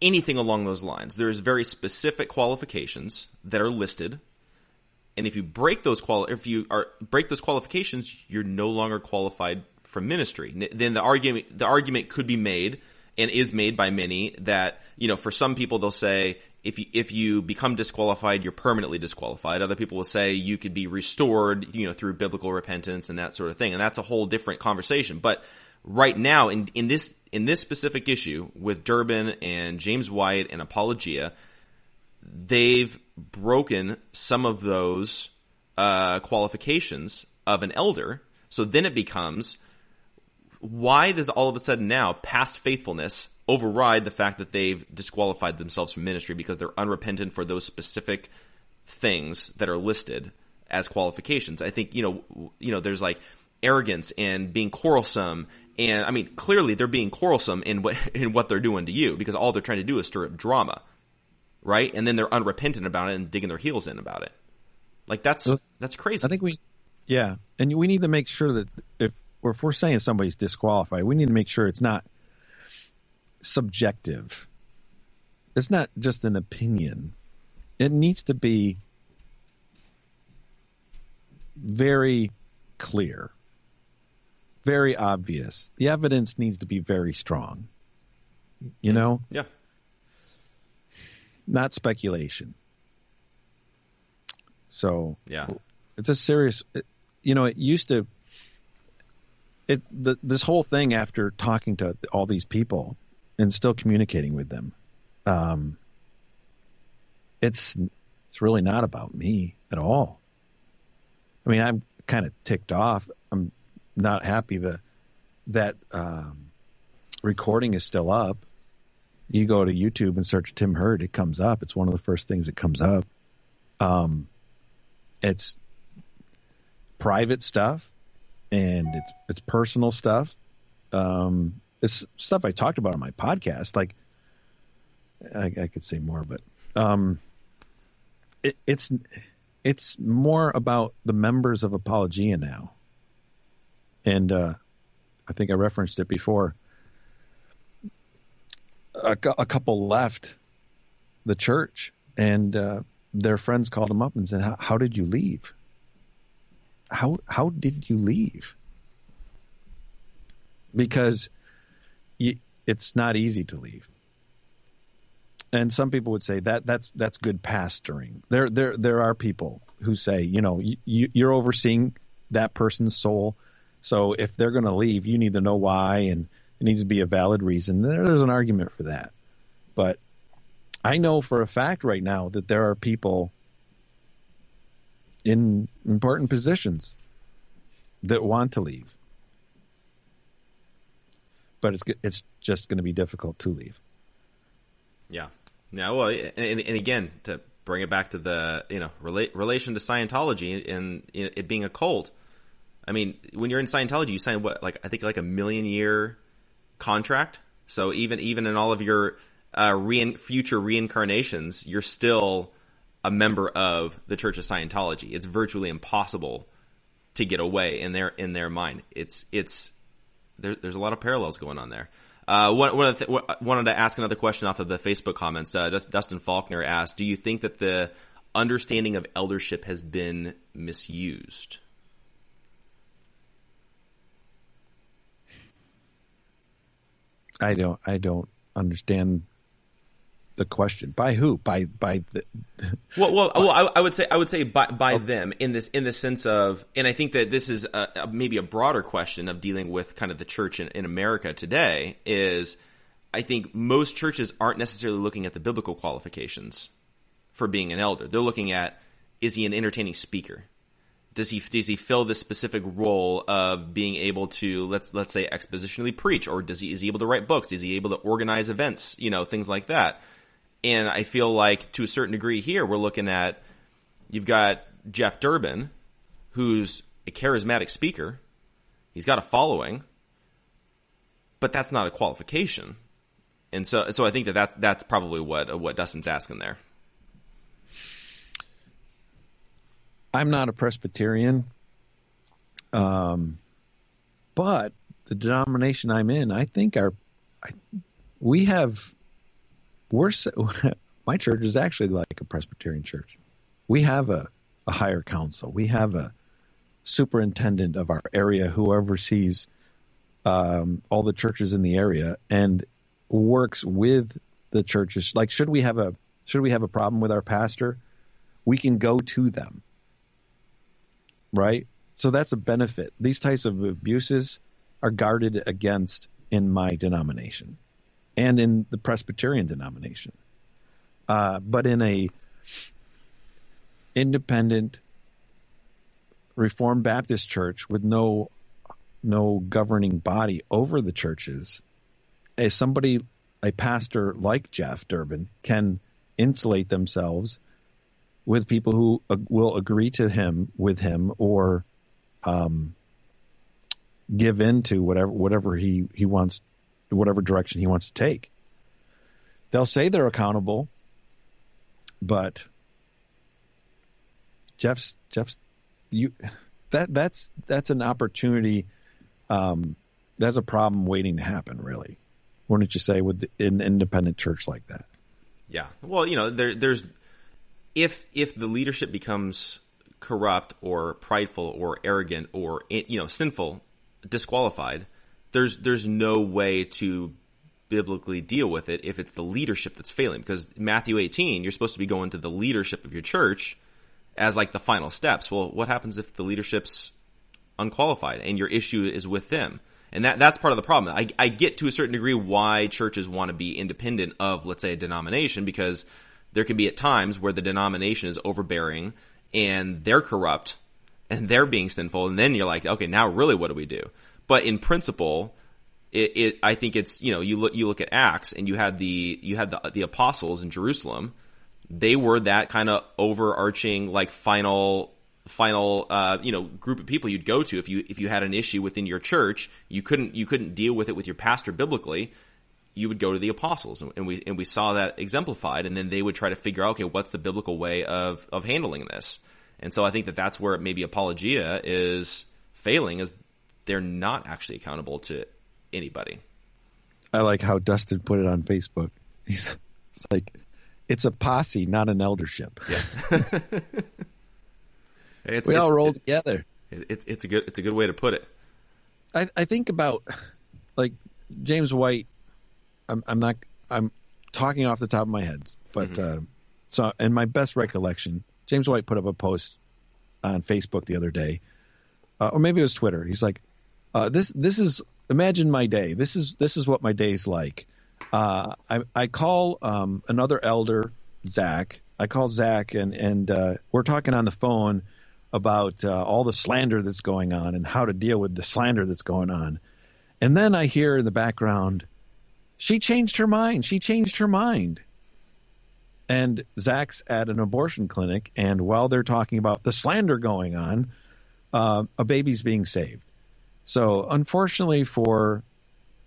anything along those lines. There's very specific qualifications that are listed, and if you break those quali- if you are break those qualifications, you're no longer qualified for ministry. Then the argument the argument could be made and is made by many that you know for some people they'll say if you if you become disqualified, you're permanently disqualified. Other people will say you could be restored, you know, through biblical repentance and that sort of thing. And that's a whole different conversation. But right now, in in this in this specific issue with Durbin and James White and Apologia, they've broken some of those uh, qualifications of an elder. So then it becomes why does all of a sudden now past faithfulness override the fact that they've disqualified themselves from ministry because they're unrepentant for those specific things that are listed as qualifications. I think you know you know there's like arrogance and being quarrelsome and I mean clearly they're being quarrelsome in what in what they're doing to you because all they're trying to do is stir up drama. Right? And then they're unrepentant about it and digging their heels in about it. Like that's that's crazy. I think we yeah, and we need to make sure that if if we're saying somebody's disqualified, we need to make sure it's not subjective. It's not just an opinion. It needs to be very clear, very obvious. The evidence needs to be very strong. You know? Yeah. Not speculation. So, yeah. It's a serious you know, it used to it the, this whole thing after talking to all these people and still communicating with them. Um, it's it's really not about me at all. I mean, I'm kind of ticked off. I'm not happy that that um, recording is still up. You go to YouTube and search Tim Hurd, it comes up. It's one of the first things that comes up. Um, it's private stuff and it's it's personal stuff. Um, it's stuff I talked about on my podcast. Like, I, I could say more, but um, it, it's it's more about the members of Apologia now, and uh, I think I referenced it before. A, a couple left the church, and uh, their friends called them up and said, "How, how did you leave? How how did you leave?" Because you, it's not easy to leave. And some people would say that that's that's good pastoring. There there there are people who say, you know, you, you're overseeing that person's soul. So if they're going to leave, you need to know why, and it needs to be a valid reason. There's an argument for that. But I know for a fact right now that there are people in important positions that want to leave but it's it's just going to be difficult to leave. Yeah. Yeah. Well, and, and again, to bring it back to the you know rela- relation to Scientology and it being a cult, I mean, when you're in Scientology, you sign what, like I think like a million year contract. So even even in all of your uh, re- future reincarnations, you're still a member of the Church of Scientology. It's virtually impossible to get away in their in their mind. It's it's there, there's a lot of parallels going on there. Uh, one, one th- wanted to ask another question off of the Facebook comments. Uh, Dustin Faulkner asked, "Do you think that the understanding of eldership has been misused?" I don't. I don't understand the question. By who? By by the well well, well I, I, would say I would say by by okay. them in this in the sense of and I think that this is a, a, maybe a broader question of dealing with kind of the church in, in America today is I think most churches aren't necessarily looking at the biblical qualifications for being an elder. They're looking at is he an entertaining speaker? Does he does he fill this specific role of being able to let's let's say expositionally preach? Or does he is he able to write books? Is he able to organize events? You know things like that and I feel like to a certain degree here, we're looking at you've got Jeff Durbin, who's a charismatic speaker. He's got a following, but that's not a qualification. And so, so I think that that's, that's probably what, what Dustin's asking there. I'm not a Presbyterian. Um, but the denomination I'm in, I think our, I, we have we're my church is actually like a Presbyterian church. We have a, a higher council. We have a superintendent of our area who oversees um, all the churches in the area and works with the churches. Like, should we have a should we have a problem with our pastor? We can go to them, right? So that's a benefit. These types of abuses are guarded against in my denomination and in the Presbyterian denomination. Uh, but in a independent Reformed Baptist church with no no governing body over the churches, as somebody a pastor like Jeff Durbin can insulate themselves with people who will agree to him with him or um, give in to whatever whatever he, he wants whatever direction he wants to take. They'll say they're accountable, but Jeff's Jeff's you that that's that's an opportunity. Um, that's a problem waiting to happen. Really, wouldn't you say with an independent church like that? Yeah. Well, you know, there, there's if if the leadership becomes corrupt or prideful or arrogant or you know sinful, disqualified there's there's no way to biblically deal with it if it's the leadership that's failing because Matthew 18 you're supposed to be going to the leadership of your church as like the final steps. Well what happens if the leadership's unqualified and your issue is with them? And that that's part of the problem. I, I get to a certain degree why churches want to be independent of let's say a denomination because there can be at times where the denomination is overbearing and they're corrupt and they're being sinful and then you're like okay now really what do we do but in principle, it, it, I think it's you know you look you look at Acts and you had the you had the the apostles in Jerusalem. They were that kind of overarching like final final uh, you know group of people you'd go to if you if you had an issue within your church. You couldn't you couldn't deal with it with your pastor biblically. You would go to the apostles. And we and we saw that exemplified. And then they would try to figure out okay what's the biblical way of of handling this? And so I think that that's where maybe apologia is failing is they're not actually accountable to anybody. I like how Dustin put it on Facebook. He's it's like it's a posse, not an eldership. Yeah. it's, we it's, all roll together. It's it's a good it's a good way to put it. I I think about like James White. I'm I'm not I'm talking off the top of my head, but mm-hmm. uh, so in my best recollection, James White put up a post on Facebook the other day, uh, or maybe it was Twitter. He's like, uh, this this is imagine my day. This is this is what my day's like. Uh, I I call um, another elder, Zach. I call Zach and and uh, we're talking on the phone about uh, all the slander that's going on and how to deal with the slander that's going on. And then I hear in the background, she changed her mind. She changed her mind. And Zach's at an abortion clinic, and while they're talking about the slander going on, uh, a baby's being saved. So, unfortunately for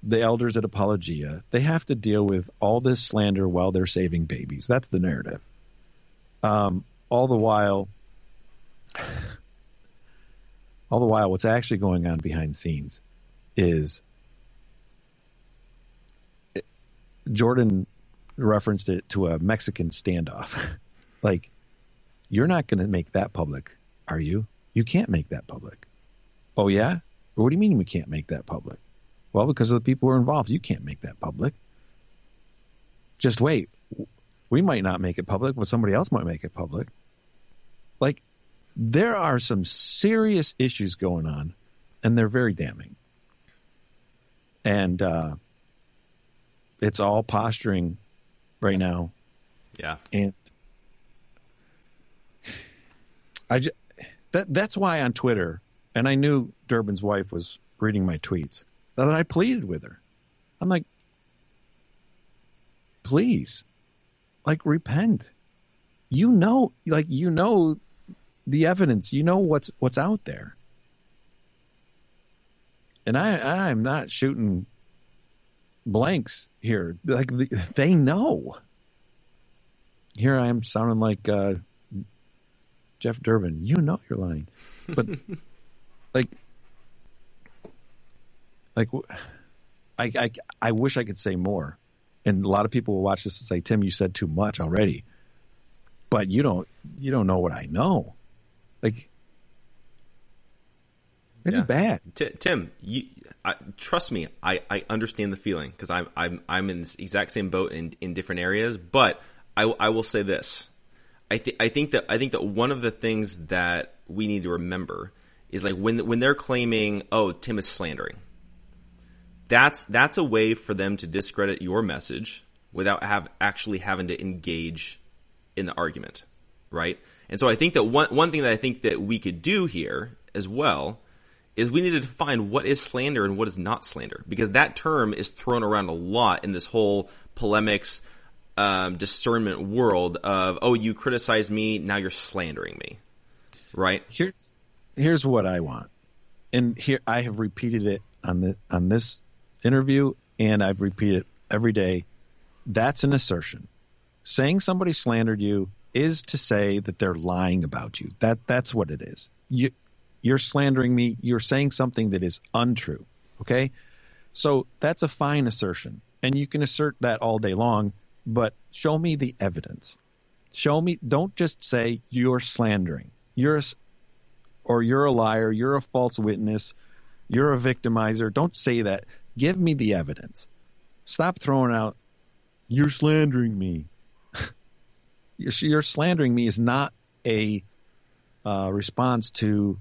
the elders at Apologia, they have to deal with all this slander while they're saving babies. That's the narrative. Um, all the while, all the while, what's actually going on behind scenes is Jordan referenced it to a Mexican standoff. like, you're not going to make that public, are you? You can't make that public. Oh, yeah? What do you mean we can't make that public? Well, because of the people who are involved. You can't make that public. Just wait. We might not make it public, but somebody else might make it public. Like, there are some serious issues going on, and they're very damning. And uh, it's all posturing right now. Yeah. And I just, that that's why on Twitter, and I knew Durbin's wife was reading my tweets, that I pleaded with her. I'm like, please, like repent. You know, like you know the evidence. You know what's what's out there. And I I'm not shooting blanks here. Like they know. Here I am sounding like uh, Jeff Durbin. You know you're lying, but like, like, I, I I wish I could say more. And a lot of people will watch this and say, "Tim, you said too much already." But you don't you don't know what I know. Like it's yeah. bad. T- Tim, you, I, trust me, I, I understand the feeling because I'm I'm I'm in this exact same boat in in different areas. But I I will say this, I think I think that I think that one of the things that we need to remember is like when when they're claiming, oh, Tim is slandering. That's that's a way for them to discredit your message without have actually having to engage in the argument, right? And so I think that one one thing that I think that we could do here as well is we need to define what is slander and what is not slander because that term is thrown around a lot in this whole polemics um, discernment world of oh you criticize me now you're slandering me right here's here's what i want and here i have repeated it on the on this interview and i've repeated it every day that's an assertion saying somebody slandered you is to say that they're lying about you that that's what it is you you're slandering me. You're saying something that is untrue. Okay. So that's a fine assertion. And you can assert that all day long, but show me the evidence. Show me, don't just say you're slandering. You're or you're a liar. You're a false witness. You're a victimizer. Don't say that. Give me the evidence. Stop throwing out, you're slandering me. you're, you're, slandering me is not a uh, response to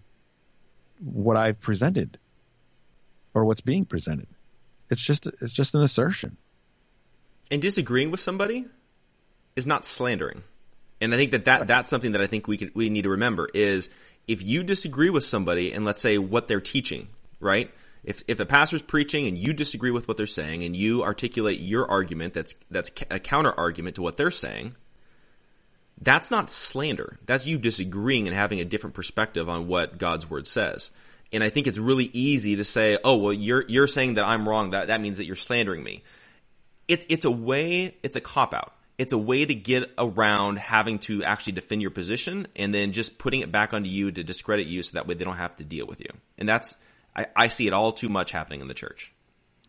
what I've presented or what's being presented. It's just it's just an assertion. And disagreeing with somebody is not slandering. And I think that, that that's something that I think we can we need to remember is if you disagree with somebody and let's say what they're teaching, right? If if a pastor's preaching and you disagree with what they're saying and you articulate your argument that's that's a counter argument to what they're saying, that's not slander. That's you disagreeing and having a different perspective on what God's word says. And I think it's really easy to say, "Oh, well, you're you're saying that I'm wrong. That that means that you're slandering me." It's it's a way. It's a cop out. It's a way to get around having to actually defend your position and then just putting it back onto you to discredit you, so that way they don't have to deal with you. And that's I, I see it all too much happening in the church.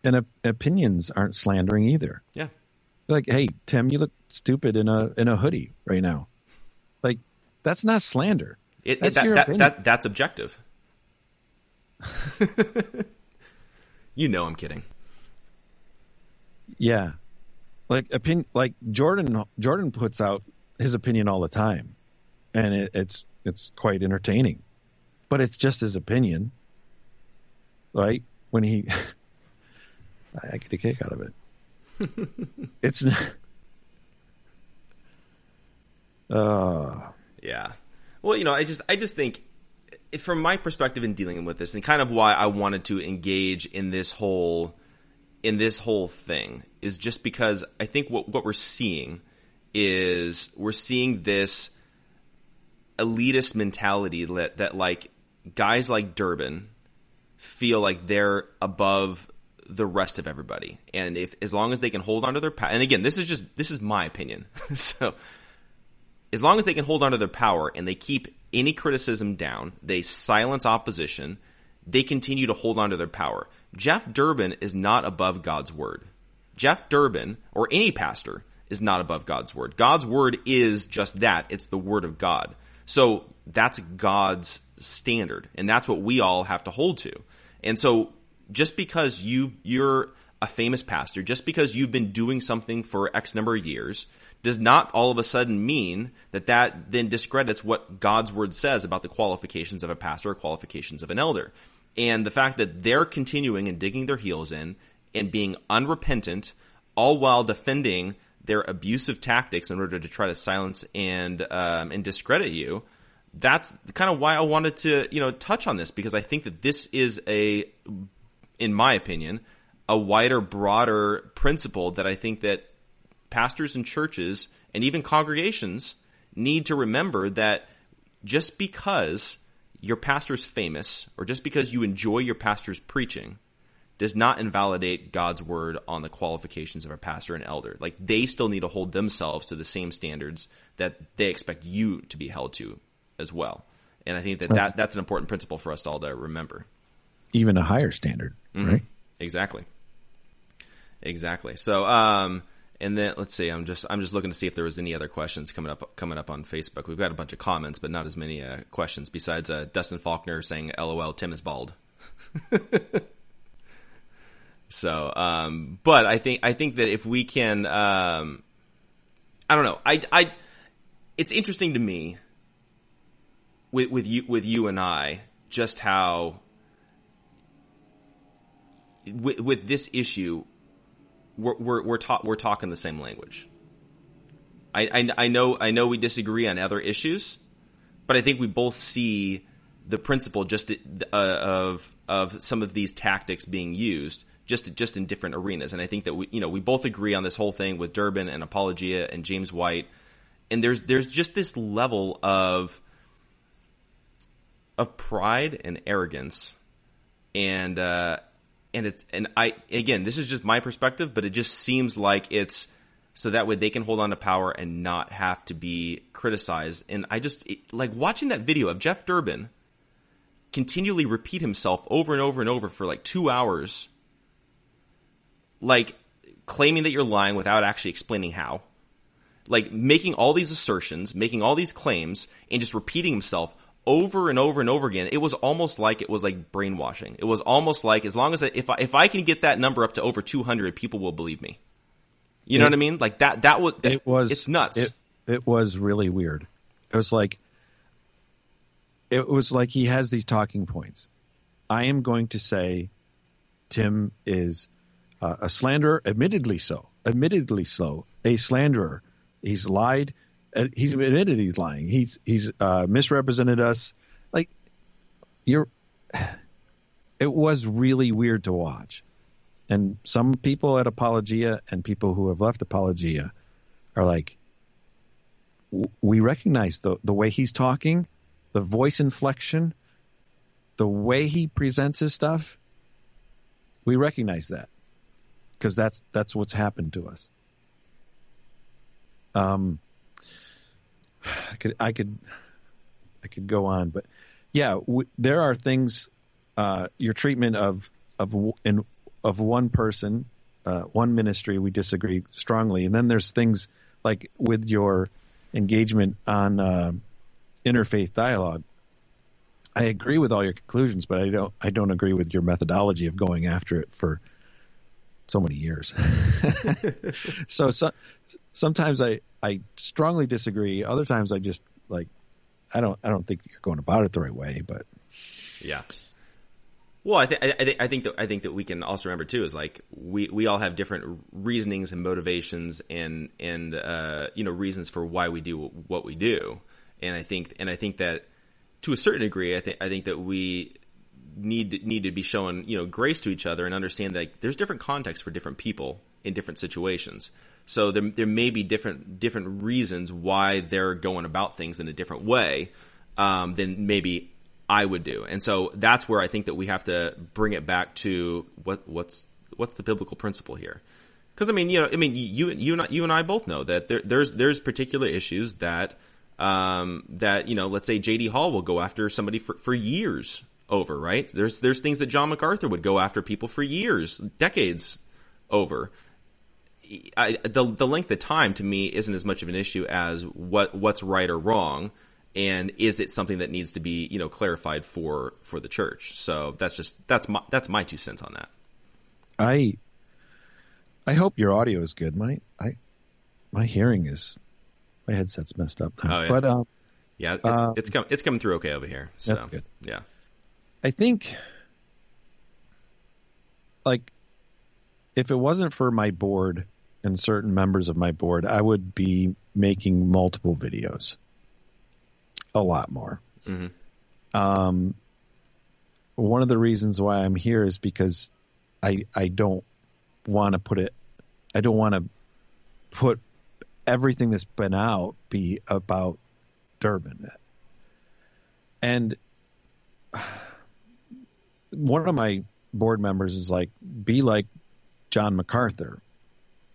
And op- opinions aren't slandering either. Yeah like, hey, Tim, you look stupid in a in a hoodie right now. Like, that's not slander. It, that's that, that, that, that's objective. you know, I'm kidding. Yeah, like opinion, like Jordan. Jordan puts out his opinion all the time, and it, it's it's quite entertaining, but it's just his opinion, right? When he, I get a kick out of it. it's not. Uh, yeah. Well, you know, I just I just think from my perspective in dealing with this and kind of why I wanted to engage in this whole in this whole thing is just because I think what what we're seeing is we're seeing this elitist mentality that that like guys like Durbin feel like they're above the rest of everybody. And if as long as they can hold on to their power, and again, this is just this is my opinion. so as long as they can hold on to their power and they keep any criticism down, they silence opposition, they continue to hold on to their power. Jeff Durbin is not above God's word. Jeff Durbin or any pastor is not above God's word. God's word is just that. It's the word of God. So that's God's standard and that's what we all have to hold to. And so just because you you're a famous pastor, just because you've been doing something for X number of years, does not all of a sudden mean that that then discredits what God's word says about the qualifications of a pastor or qualifications of an elder. And the fact that they're continuing and digging their heels in and being unrepentant, all while defending their abusive tactics in order to try to silence and um, and discredit you. That's kind of why I wanted to you know touch on this because I think that this is a in my opinion, a wider, broader principle that I think that pastors and churches and even congregations need to remember that just because your pastor's famous or just because you enjoy your pastor's preaching does not invalidate God's word on the qualifications of a pastor and elder. Like they still need to hold themselves to the same standards that they expect you to be held to as well. And I think that, that that's an important principle for us all to remember. Even a higher standard. Mm-hmm. Right. Exactly. Exactly. So, um, and then let's see. I'm just I'm just looking to see if there was any other questions coming up coming up on Facebook. We've got a bunch of comments, but not as many uh, questions. Besides uh, Dustin Faulkner saying, "LOL, Tim is bald." so, um, but I think I think that if we can, um, I don't know. I I it's interesting to me with with you with you and I just how with, with this issue, we're we're we're, ta- we're talking the same language. I, I, I know I know we disagree on other issues, but I think we both see the principle just uh, of of some of these tactics being used just just in different arenas. And I think that we you know we both agree on this whole thing with Durbin and Apologia and James White. And there's there's just this level of of pride and arrogance and uh, and it's and I again, this is just my perspective, but it just seems like it's so that way they can hold on to power and not have to be criticized. And I just it, like watching that video of Jeff Durbin continually repeat himself over and over and over for like two hours, like claiming that you're lying without actually explaining how. Like making all these assertions, making all these claims, and just repeating himself over and over and over again. It was almost like it was like brainwashing. It was almost like as long as I, if I, if I can get that number up to over 200, people will believe me. You know what I mean? Like that, that was, that, it was, it's nuts. It, it was really weird. It was like, it was like he has these talking points. I am going to say Tim is uh, a slanderer, admittedly so, admittedly so, a slanderer. He's lied he's admitted he's lying. He's he's uh, misrepresented us. Like you're, it was really weird to watch. And some people at Apologia and people who have left Apologia are like, we recognize the the way he's talking, the voice inflection, the way he presents his stuff. We recognize that because that's that's what's happened to us. Um, I could I could I could go on, but yeah, w- there are things. Uh, your treatment of of in of one person, uh, one ministry, we disagree strongly, and then there's things like with your engagement on uh, interfaith dialogue. I agree with all your conclusions, but I don't I don't agree with your methodology of going after it for so many years. so, so sometimes I I strongly disagree. Other times I just like I don't I don't think you're going about it the right way. But yeah. Well, I, th- I, th- I think that I think that we can also remember too is like we, we all have different reasonings and motivations and and uh, you know reasons for why we do what we do, and I think and I think that to a certain degree, I think I think that we need need to be showing you know grace to each other and understand that there's different contexts for different people in different situations. So there there may be different different reasons why they're going about things in a different way um, than maybe I would do. And so that's where I think that we have to bring it back to what what's what's the biblical principle here. Because I mean, you know, I mean, you you and I, you and I both know that there, there's there's particular issues that um, that you know, let's say J.D. Hall will go after somebody for, for years over, right? There's there's things that John MacArthur would go after people for years, decades over. I, the the length of time to me isn't as much of an issue as what what's right or wrong, and is it something that needs to be you know clarified for for the church. So that's just that's my that's my two cents on that. I I hope your audio is good. My I my hearing is my headset's messed up. Oh, yeah. But um, yeah, it's uh, it's, com- it's coming through okay over here. So, that's good. Yeah, I think like if it wasn't for my board and certain members of my board, I would be making multiple videos, a lot more. Mm-hmm. Um, one of the reasons why I'm here is because I I don't want to put it. I don't want to put everything that's been out be about Durbin. And one of my board members is like, be like John MacArthur,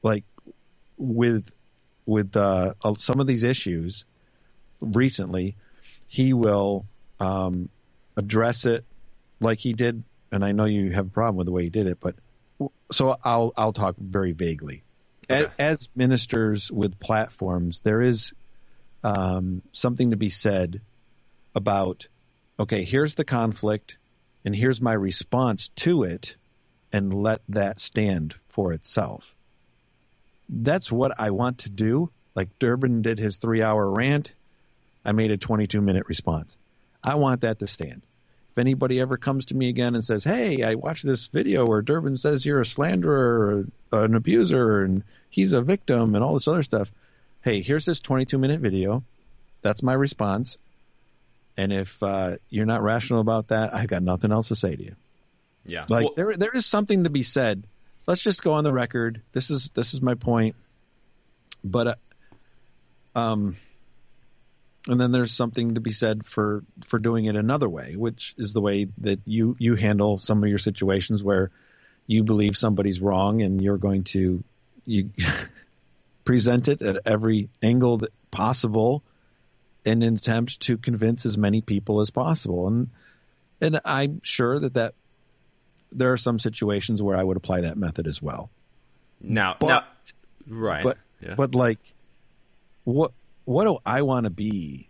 like with with uh, some of these issues recently, he will um, address it like he did. And I know you have a problem with the way he did it, but so I'll I'll talk very vaguely. Okay. As, as, ministers with platforms, there is um, something to be said about okay, here's the conflict, and here's my response to it, and let that stand for itself. That's what I want to do. Like Durbin did his three hour rant, I made a 22 minute response. I want that to stand If anybody ever comes to me again and says, "Hey, I watched this video where Durbin says you're a slanderer or an abuser and he's a victim and all this other stuff," hey, here's this 22 minute video. That's my response. And if uh, you're not rational about that, I've got nothing else to say to you. Yeah, like well, there there is something to be said. Let's just go on the record. This is this is my point. But uh, um and then there's something to be said for for doing it another way, which is the way that you you handle some of your situations where you believe somebody's wrong and you're going to you present it at every angle that possible in an attempt to convince as many people as possible. And and I'm sure that that there are some situations where I would apply that method as well. Now, but, now, right, but yeah. but like what what do I want to be?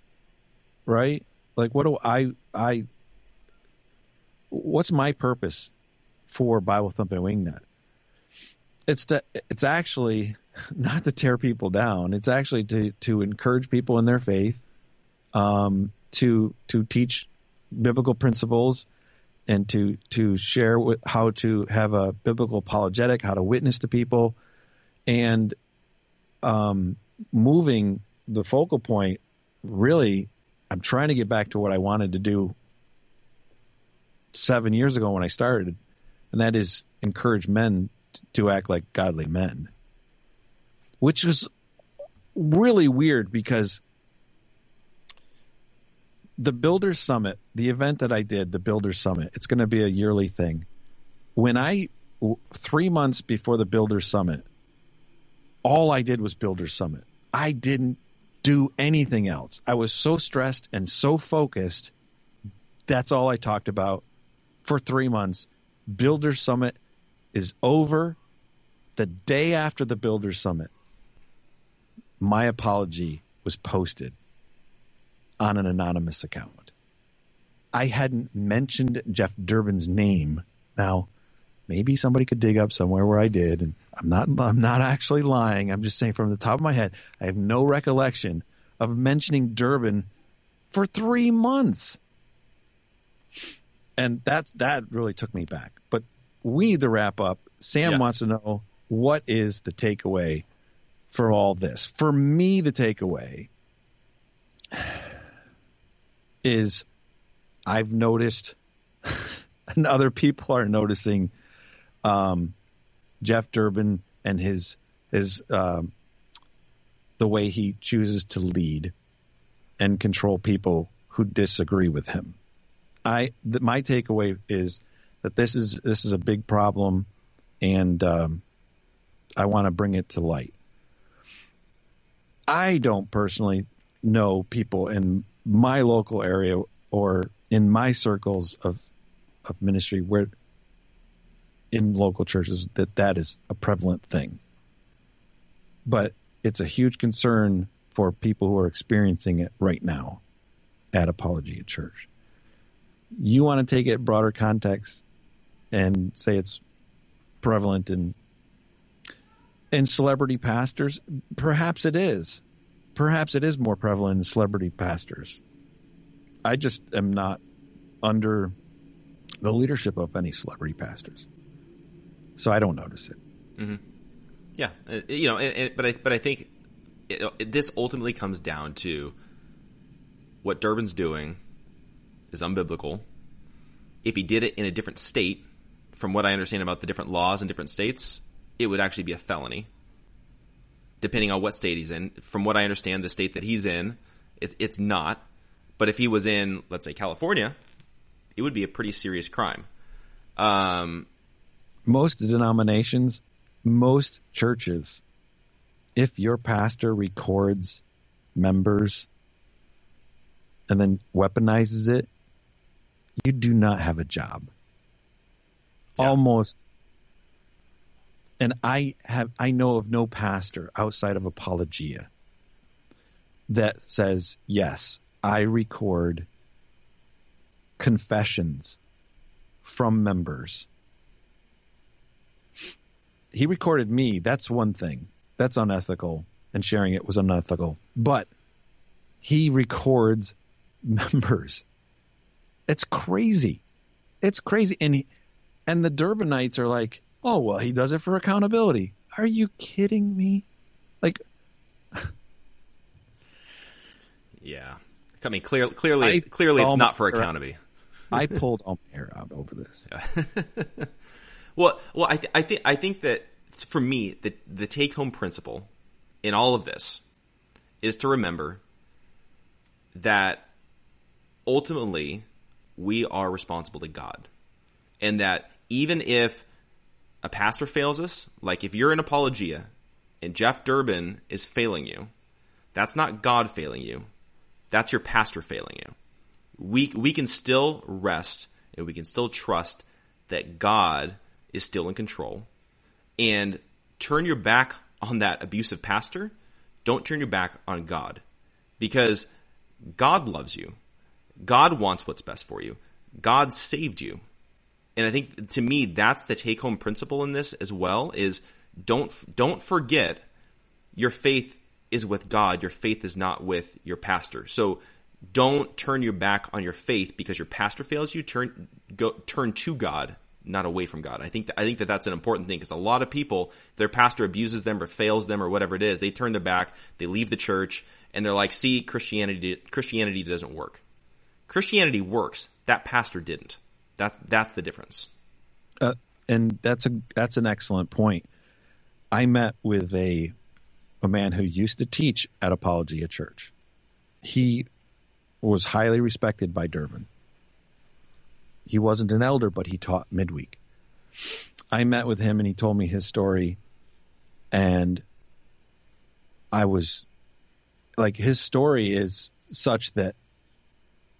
Right? Like, what do I, I, what's my purpose for Bible Thumping Wingnut? It's to, it's actually not to tear people down. It's actually to, to encourage people in their faith, um, to, to teach biblical principles and to, to share with how to have a biblical apologetic, how to witness to people. And, um, moving the focal point really I'm trying to get back to what I wanted to do seven years ago when I started, and that is encourage men to act like godly men, which was really weird because the Builder Summit, the event that I did, the Builder Summit, it's going to be a yearly thing. When I, three months before the Builder Summit, all I did was Builder Summit. I didn't do anything else. I was so stressed and so focused. That's all I talked about for three months. Builder Summit is over. The day after the Builder Summit, my apology was posted on an anonymous account. I hadn't mentioned Jeff Durbin's name. Now, maybe somebody could dig up somewhere where I did, and I'm not I'm not actually lying. I'm just saying from the top of my head, I have no recollection of mentioning Durbin for three months. And that that really took me back. But we need to wrap up. Sam yeah. wants to know what is the takeaway for all this. For me, the takeaway is I've noticed, and other people are noticing um, Jeff Durbin and his his um, the way he chooses to lead and control people who disagree with him. I the, my takeaway is that this is this is a big problem, and um, I want to bring it to light. I don't personally know people in my local area or in my circles of of ministry where in local churches that that is a prevalent thing. But it's a huge concern for people who are experiencing it right now at Apologia Church. You want to take it broader context and say it's prevalent in in celebrity pastors? Perhaps it is. Perhaps it is more prevalent in celebrity pastors. I just am not under the leadership of any celebrity pastors, so I don't notice it. Mm-hmm. Yeah, uh, you know, but I but I think it, this ultimately comes down to what Durbin's doing is unbiblical. If he did it in a different state, from what I understand about the different laws in different states, it would actually be a felony, depending on what state he's in. From what I understand, the state that he's in, it, it's not. But if he was in, let's say, California, it would be a pretty serious crime. Um, most denominations, most churches, if your pastor records members and then weaponizes it, you do not have a job. Yeah. Almost. And I have I know of no pastor outside of Apologia that says, "Yes, I record confessions from members." He recorded me, that's one thing. That's unethical and sharing it was unethical. But he records members. It's crazy. It's crazy. And he, and the Durbinites are like, oh well, he does it for accountability. Are you kidding me? Like, yeah. I mean, clear, clearly, I, it's, clearly, it's not for accountability. I pulled all my hair out over this. well, well, I, th- I think, I think that for me, the the take home principle in all of this is to remember that ultimately we are responsible to God. And that even if a pastor fails us, like if you're in apologia and Jeff Durbin is failing you, that's not God failing you. That's your pastor failing you. We we can still rest and we can still trust that God is still in control. And turn your back on that abusive pastor. Don't turn your back on God. Because God loves you. God wants what's best for you. God saved you. And I think to me that's the take home principle in this as well is don't don't forget your faith is with God. Your faith is not with your pastor. So don't turn your back on your faith because your pastor fails you. Turn go turn to God, not away from God. I think that, I think that that's an important thing because a lot of people, their pastor abuses them or fails them or whatever it is, they turn their back, they leave the church, and they're like, "See, Christianity Christianity doesn't work." Christianity works. That pastor didn't. That's that's the difference. Uh, and that's a that's an excellent point. I met with a a man who used to teach at Apologia Church. He was highly respected by Durbin. He wasn't an elder, but he taught midweek. I met with him and he told me his story, and I was like, his story is such that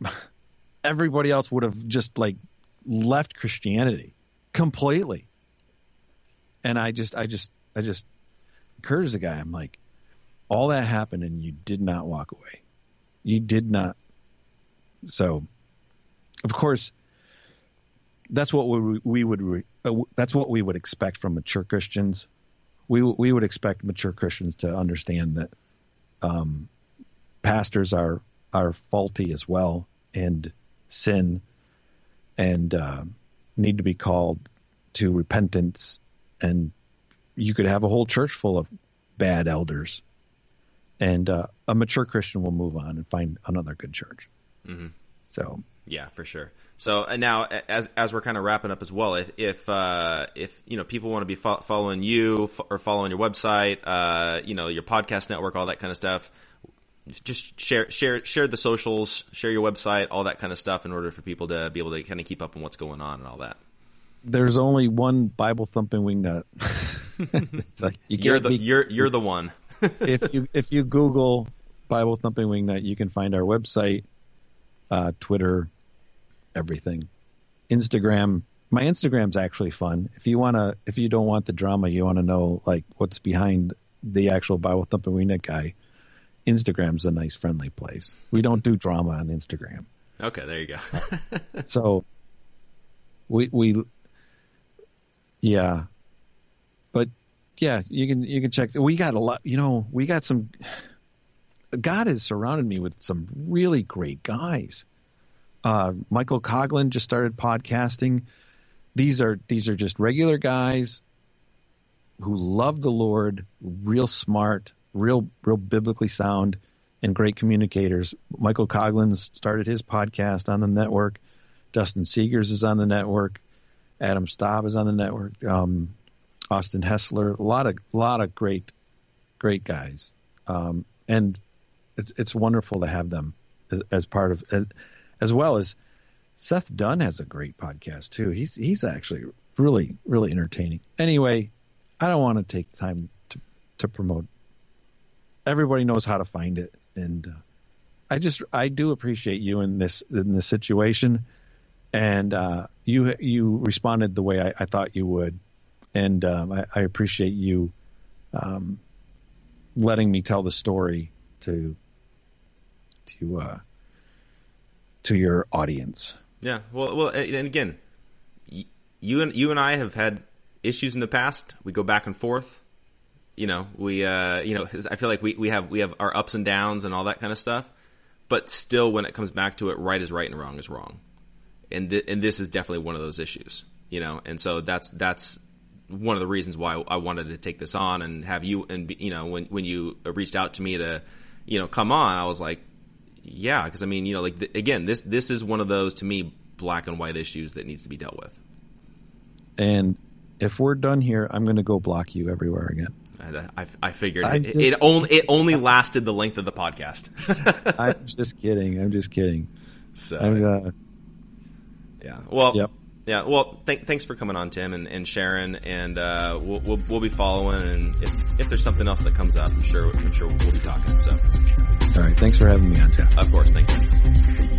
everybody else would have just like left Christianity completely. And I just, I just, I just, Kurt is a guy. I'm like, all that happened and you did not walk away. You did not. So, of course, that's what we, we would, uh, that's what we would expect from mature Christians. We, we would expect mature Christians to understand that, um, pastors are, are faulty as well and sin and uh, need to be called to repentance. And you could have a whole church full of bad elders, and uh, a mature Christian will move on and find another good church. Mm-hmm. So yeah, for sure. So uh, now, as as we're kind of wrapping up as well, if if uh, if you know people want to be fo- following you f- or following your website, uh, you know your podcast network, all that kind of stuff, just share share share the socials, share your website, all that kind of stuff, in order for people to be able to kind of keep up on what's going on and all that. There's only one Bible thumping wingnut. it's like you you're the be, you're you're the one. if you if you Google Bible thumping wingnut, you can find our website, uh, Twitter, everything, Instagram. My Instagram's actually fun. If you wanna, if you don't want the drama, you want to know like what's behind the actual Bible thumping wingnut guy Instagram's a nice friendly place. We don't do drama on Instagram. Okay, there you go. so we we yeah. But yeah, you can you can check we got a lot you know, we got some God has surrounded me with some really great guys. Uh, Michael Coughlin just started podcasting. These are these are just regular guys who love the Lord, real smart, real, real biblically sound and great communicators. Michael Coughlin's started his podcast on the network. Dustin Segers is on the network. Adam Staub is on the network. Um, Austin Hessler, a lot of, lot of great, great guys. Um, and it's, it's wonderful to have them as, as part of, as, as well as Seth Dunn has a great podcast too. He's, he's actually really, really entertaining. Anyway, I don't want to take time to, to promote everybody knows how to find it, and uh, I just I do appreciate you in this in this situation, and uh, you you responded the way I, I thought you would, and um, I, I, appreciate you um, letting me tell the story to to uh, to your audience. Yeah, well, well, and again, you and you and I have had issues in the past. We go back and forth you know, we, uh, you know, I feel like we, we have, we have our ups and downs and all that kind of stuff. But still, when it comes back to it, right is right and wrong is wrong. And, th- and this is definitely one of those issues, you know, and so that's, that's one of the reasons why I wanted to take this on and have you, and, you know, when, when you reached out to me to, you know, come on, I was like, yeah, because I mean, you know, like, th- again, this, this is one of those, to me, black and white issues that needs to be dealt with. And if we're done here, I'm going to go block you everywhere again. I, I figured it, it, only it only lasted the length of the podcast. I'm just kidding. I'm just kidding. So uh, yeah. Well. Yep. Yeah. Well, th- thanks for coming on, Tim and, and Sharon, and uh, we'll, we'll, we'll be following. And if if there's something else that comes up, I'm sure I'm sure we'll be talking. So. All right. Thanks for having me on, Jeff. Of course. Thanks.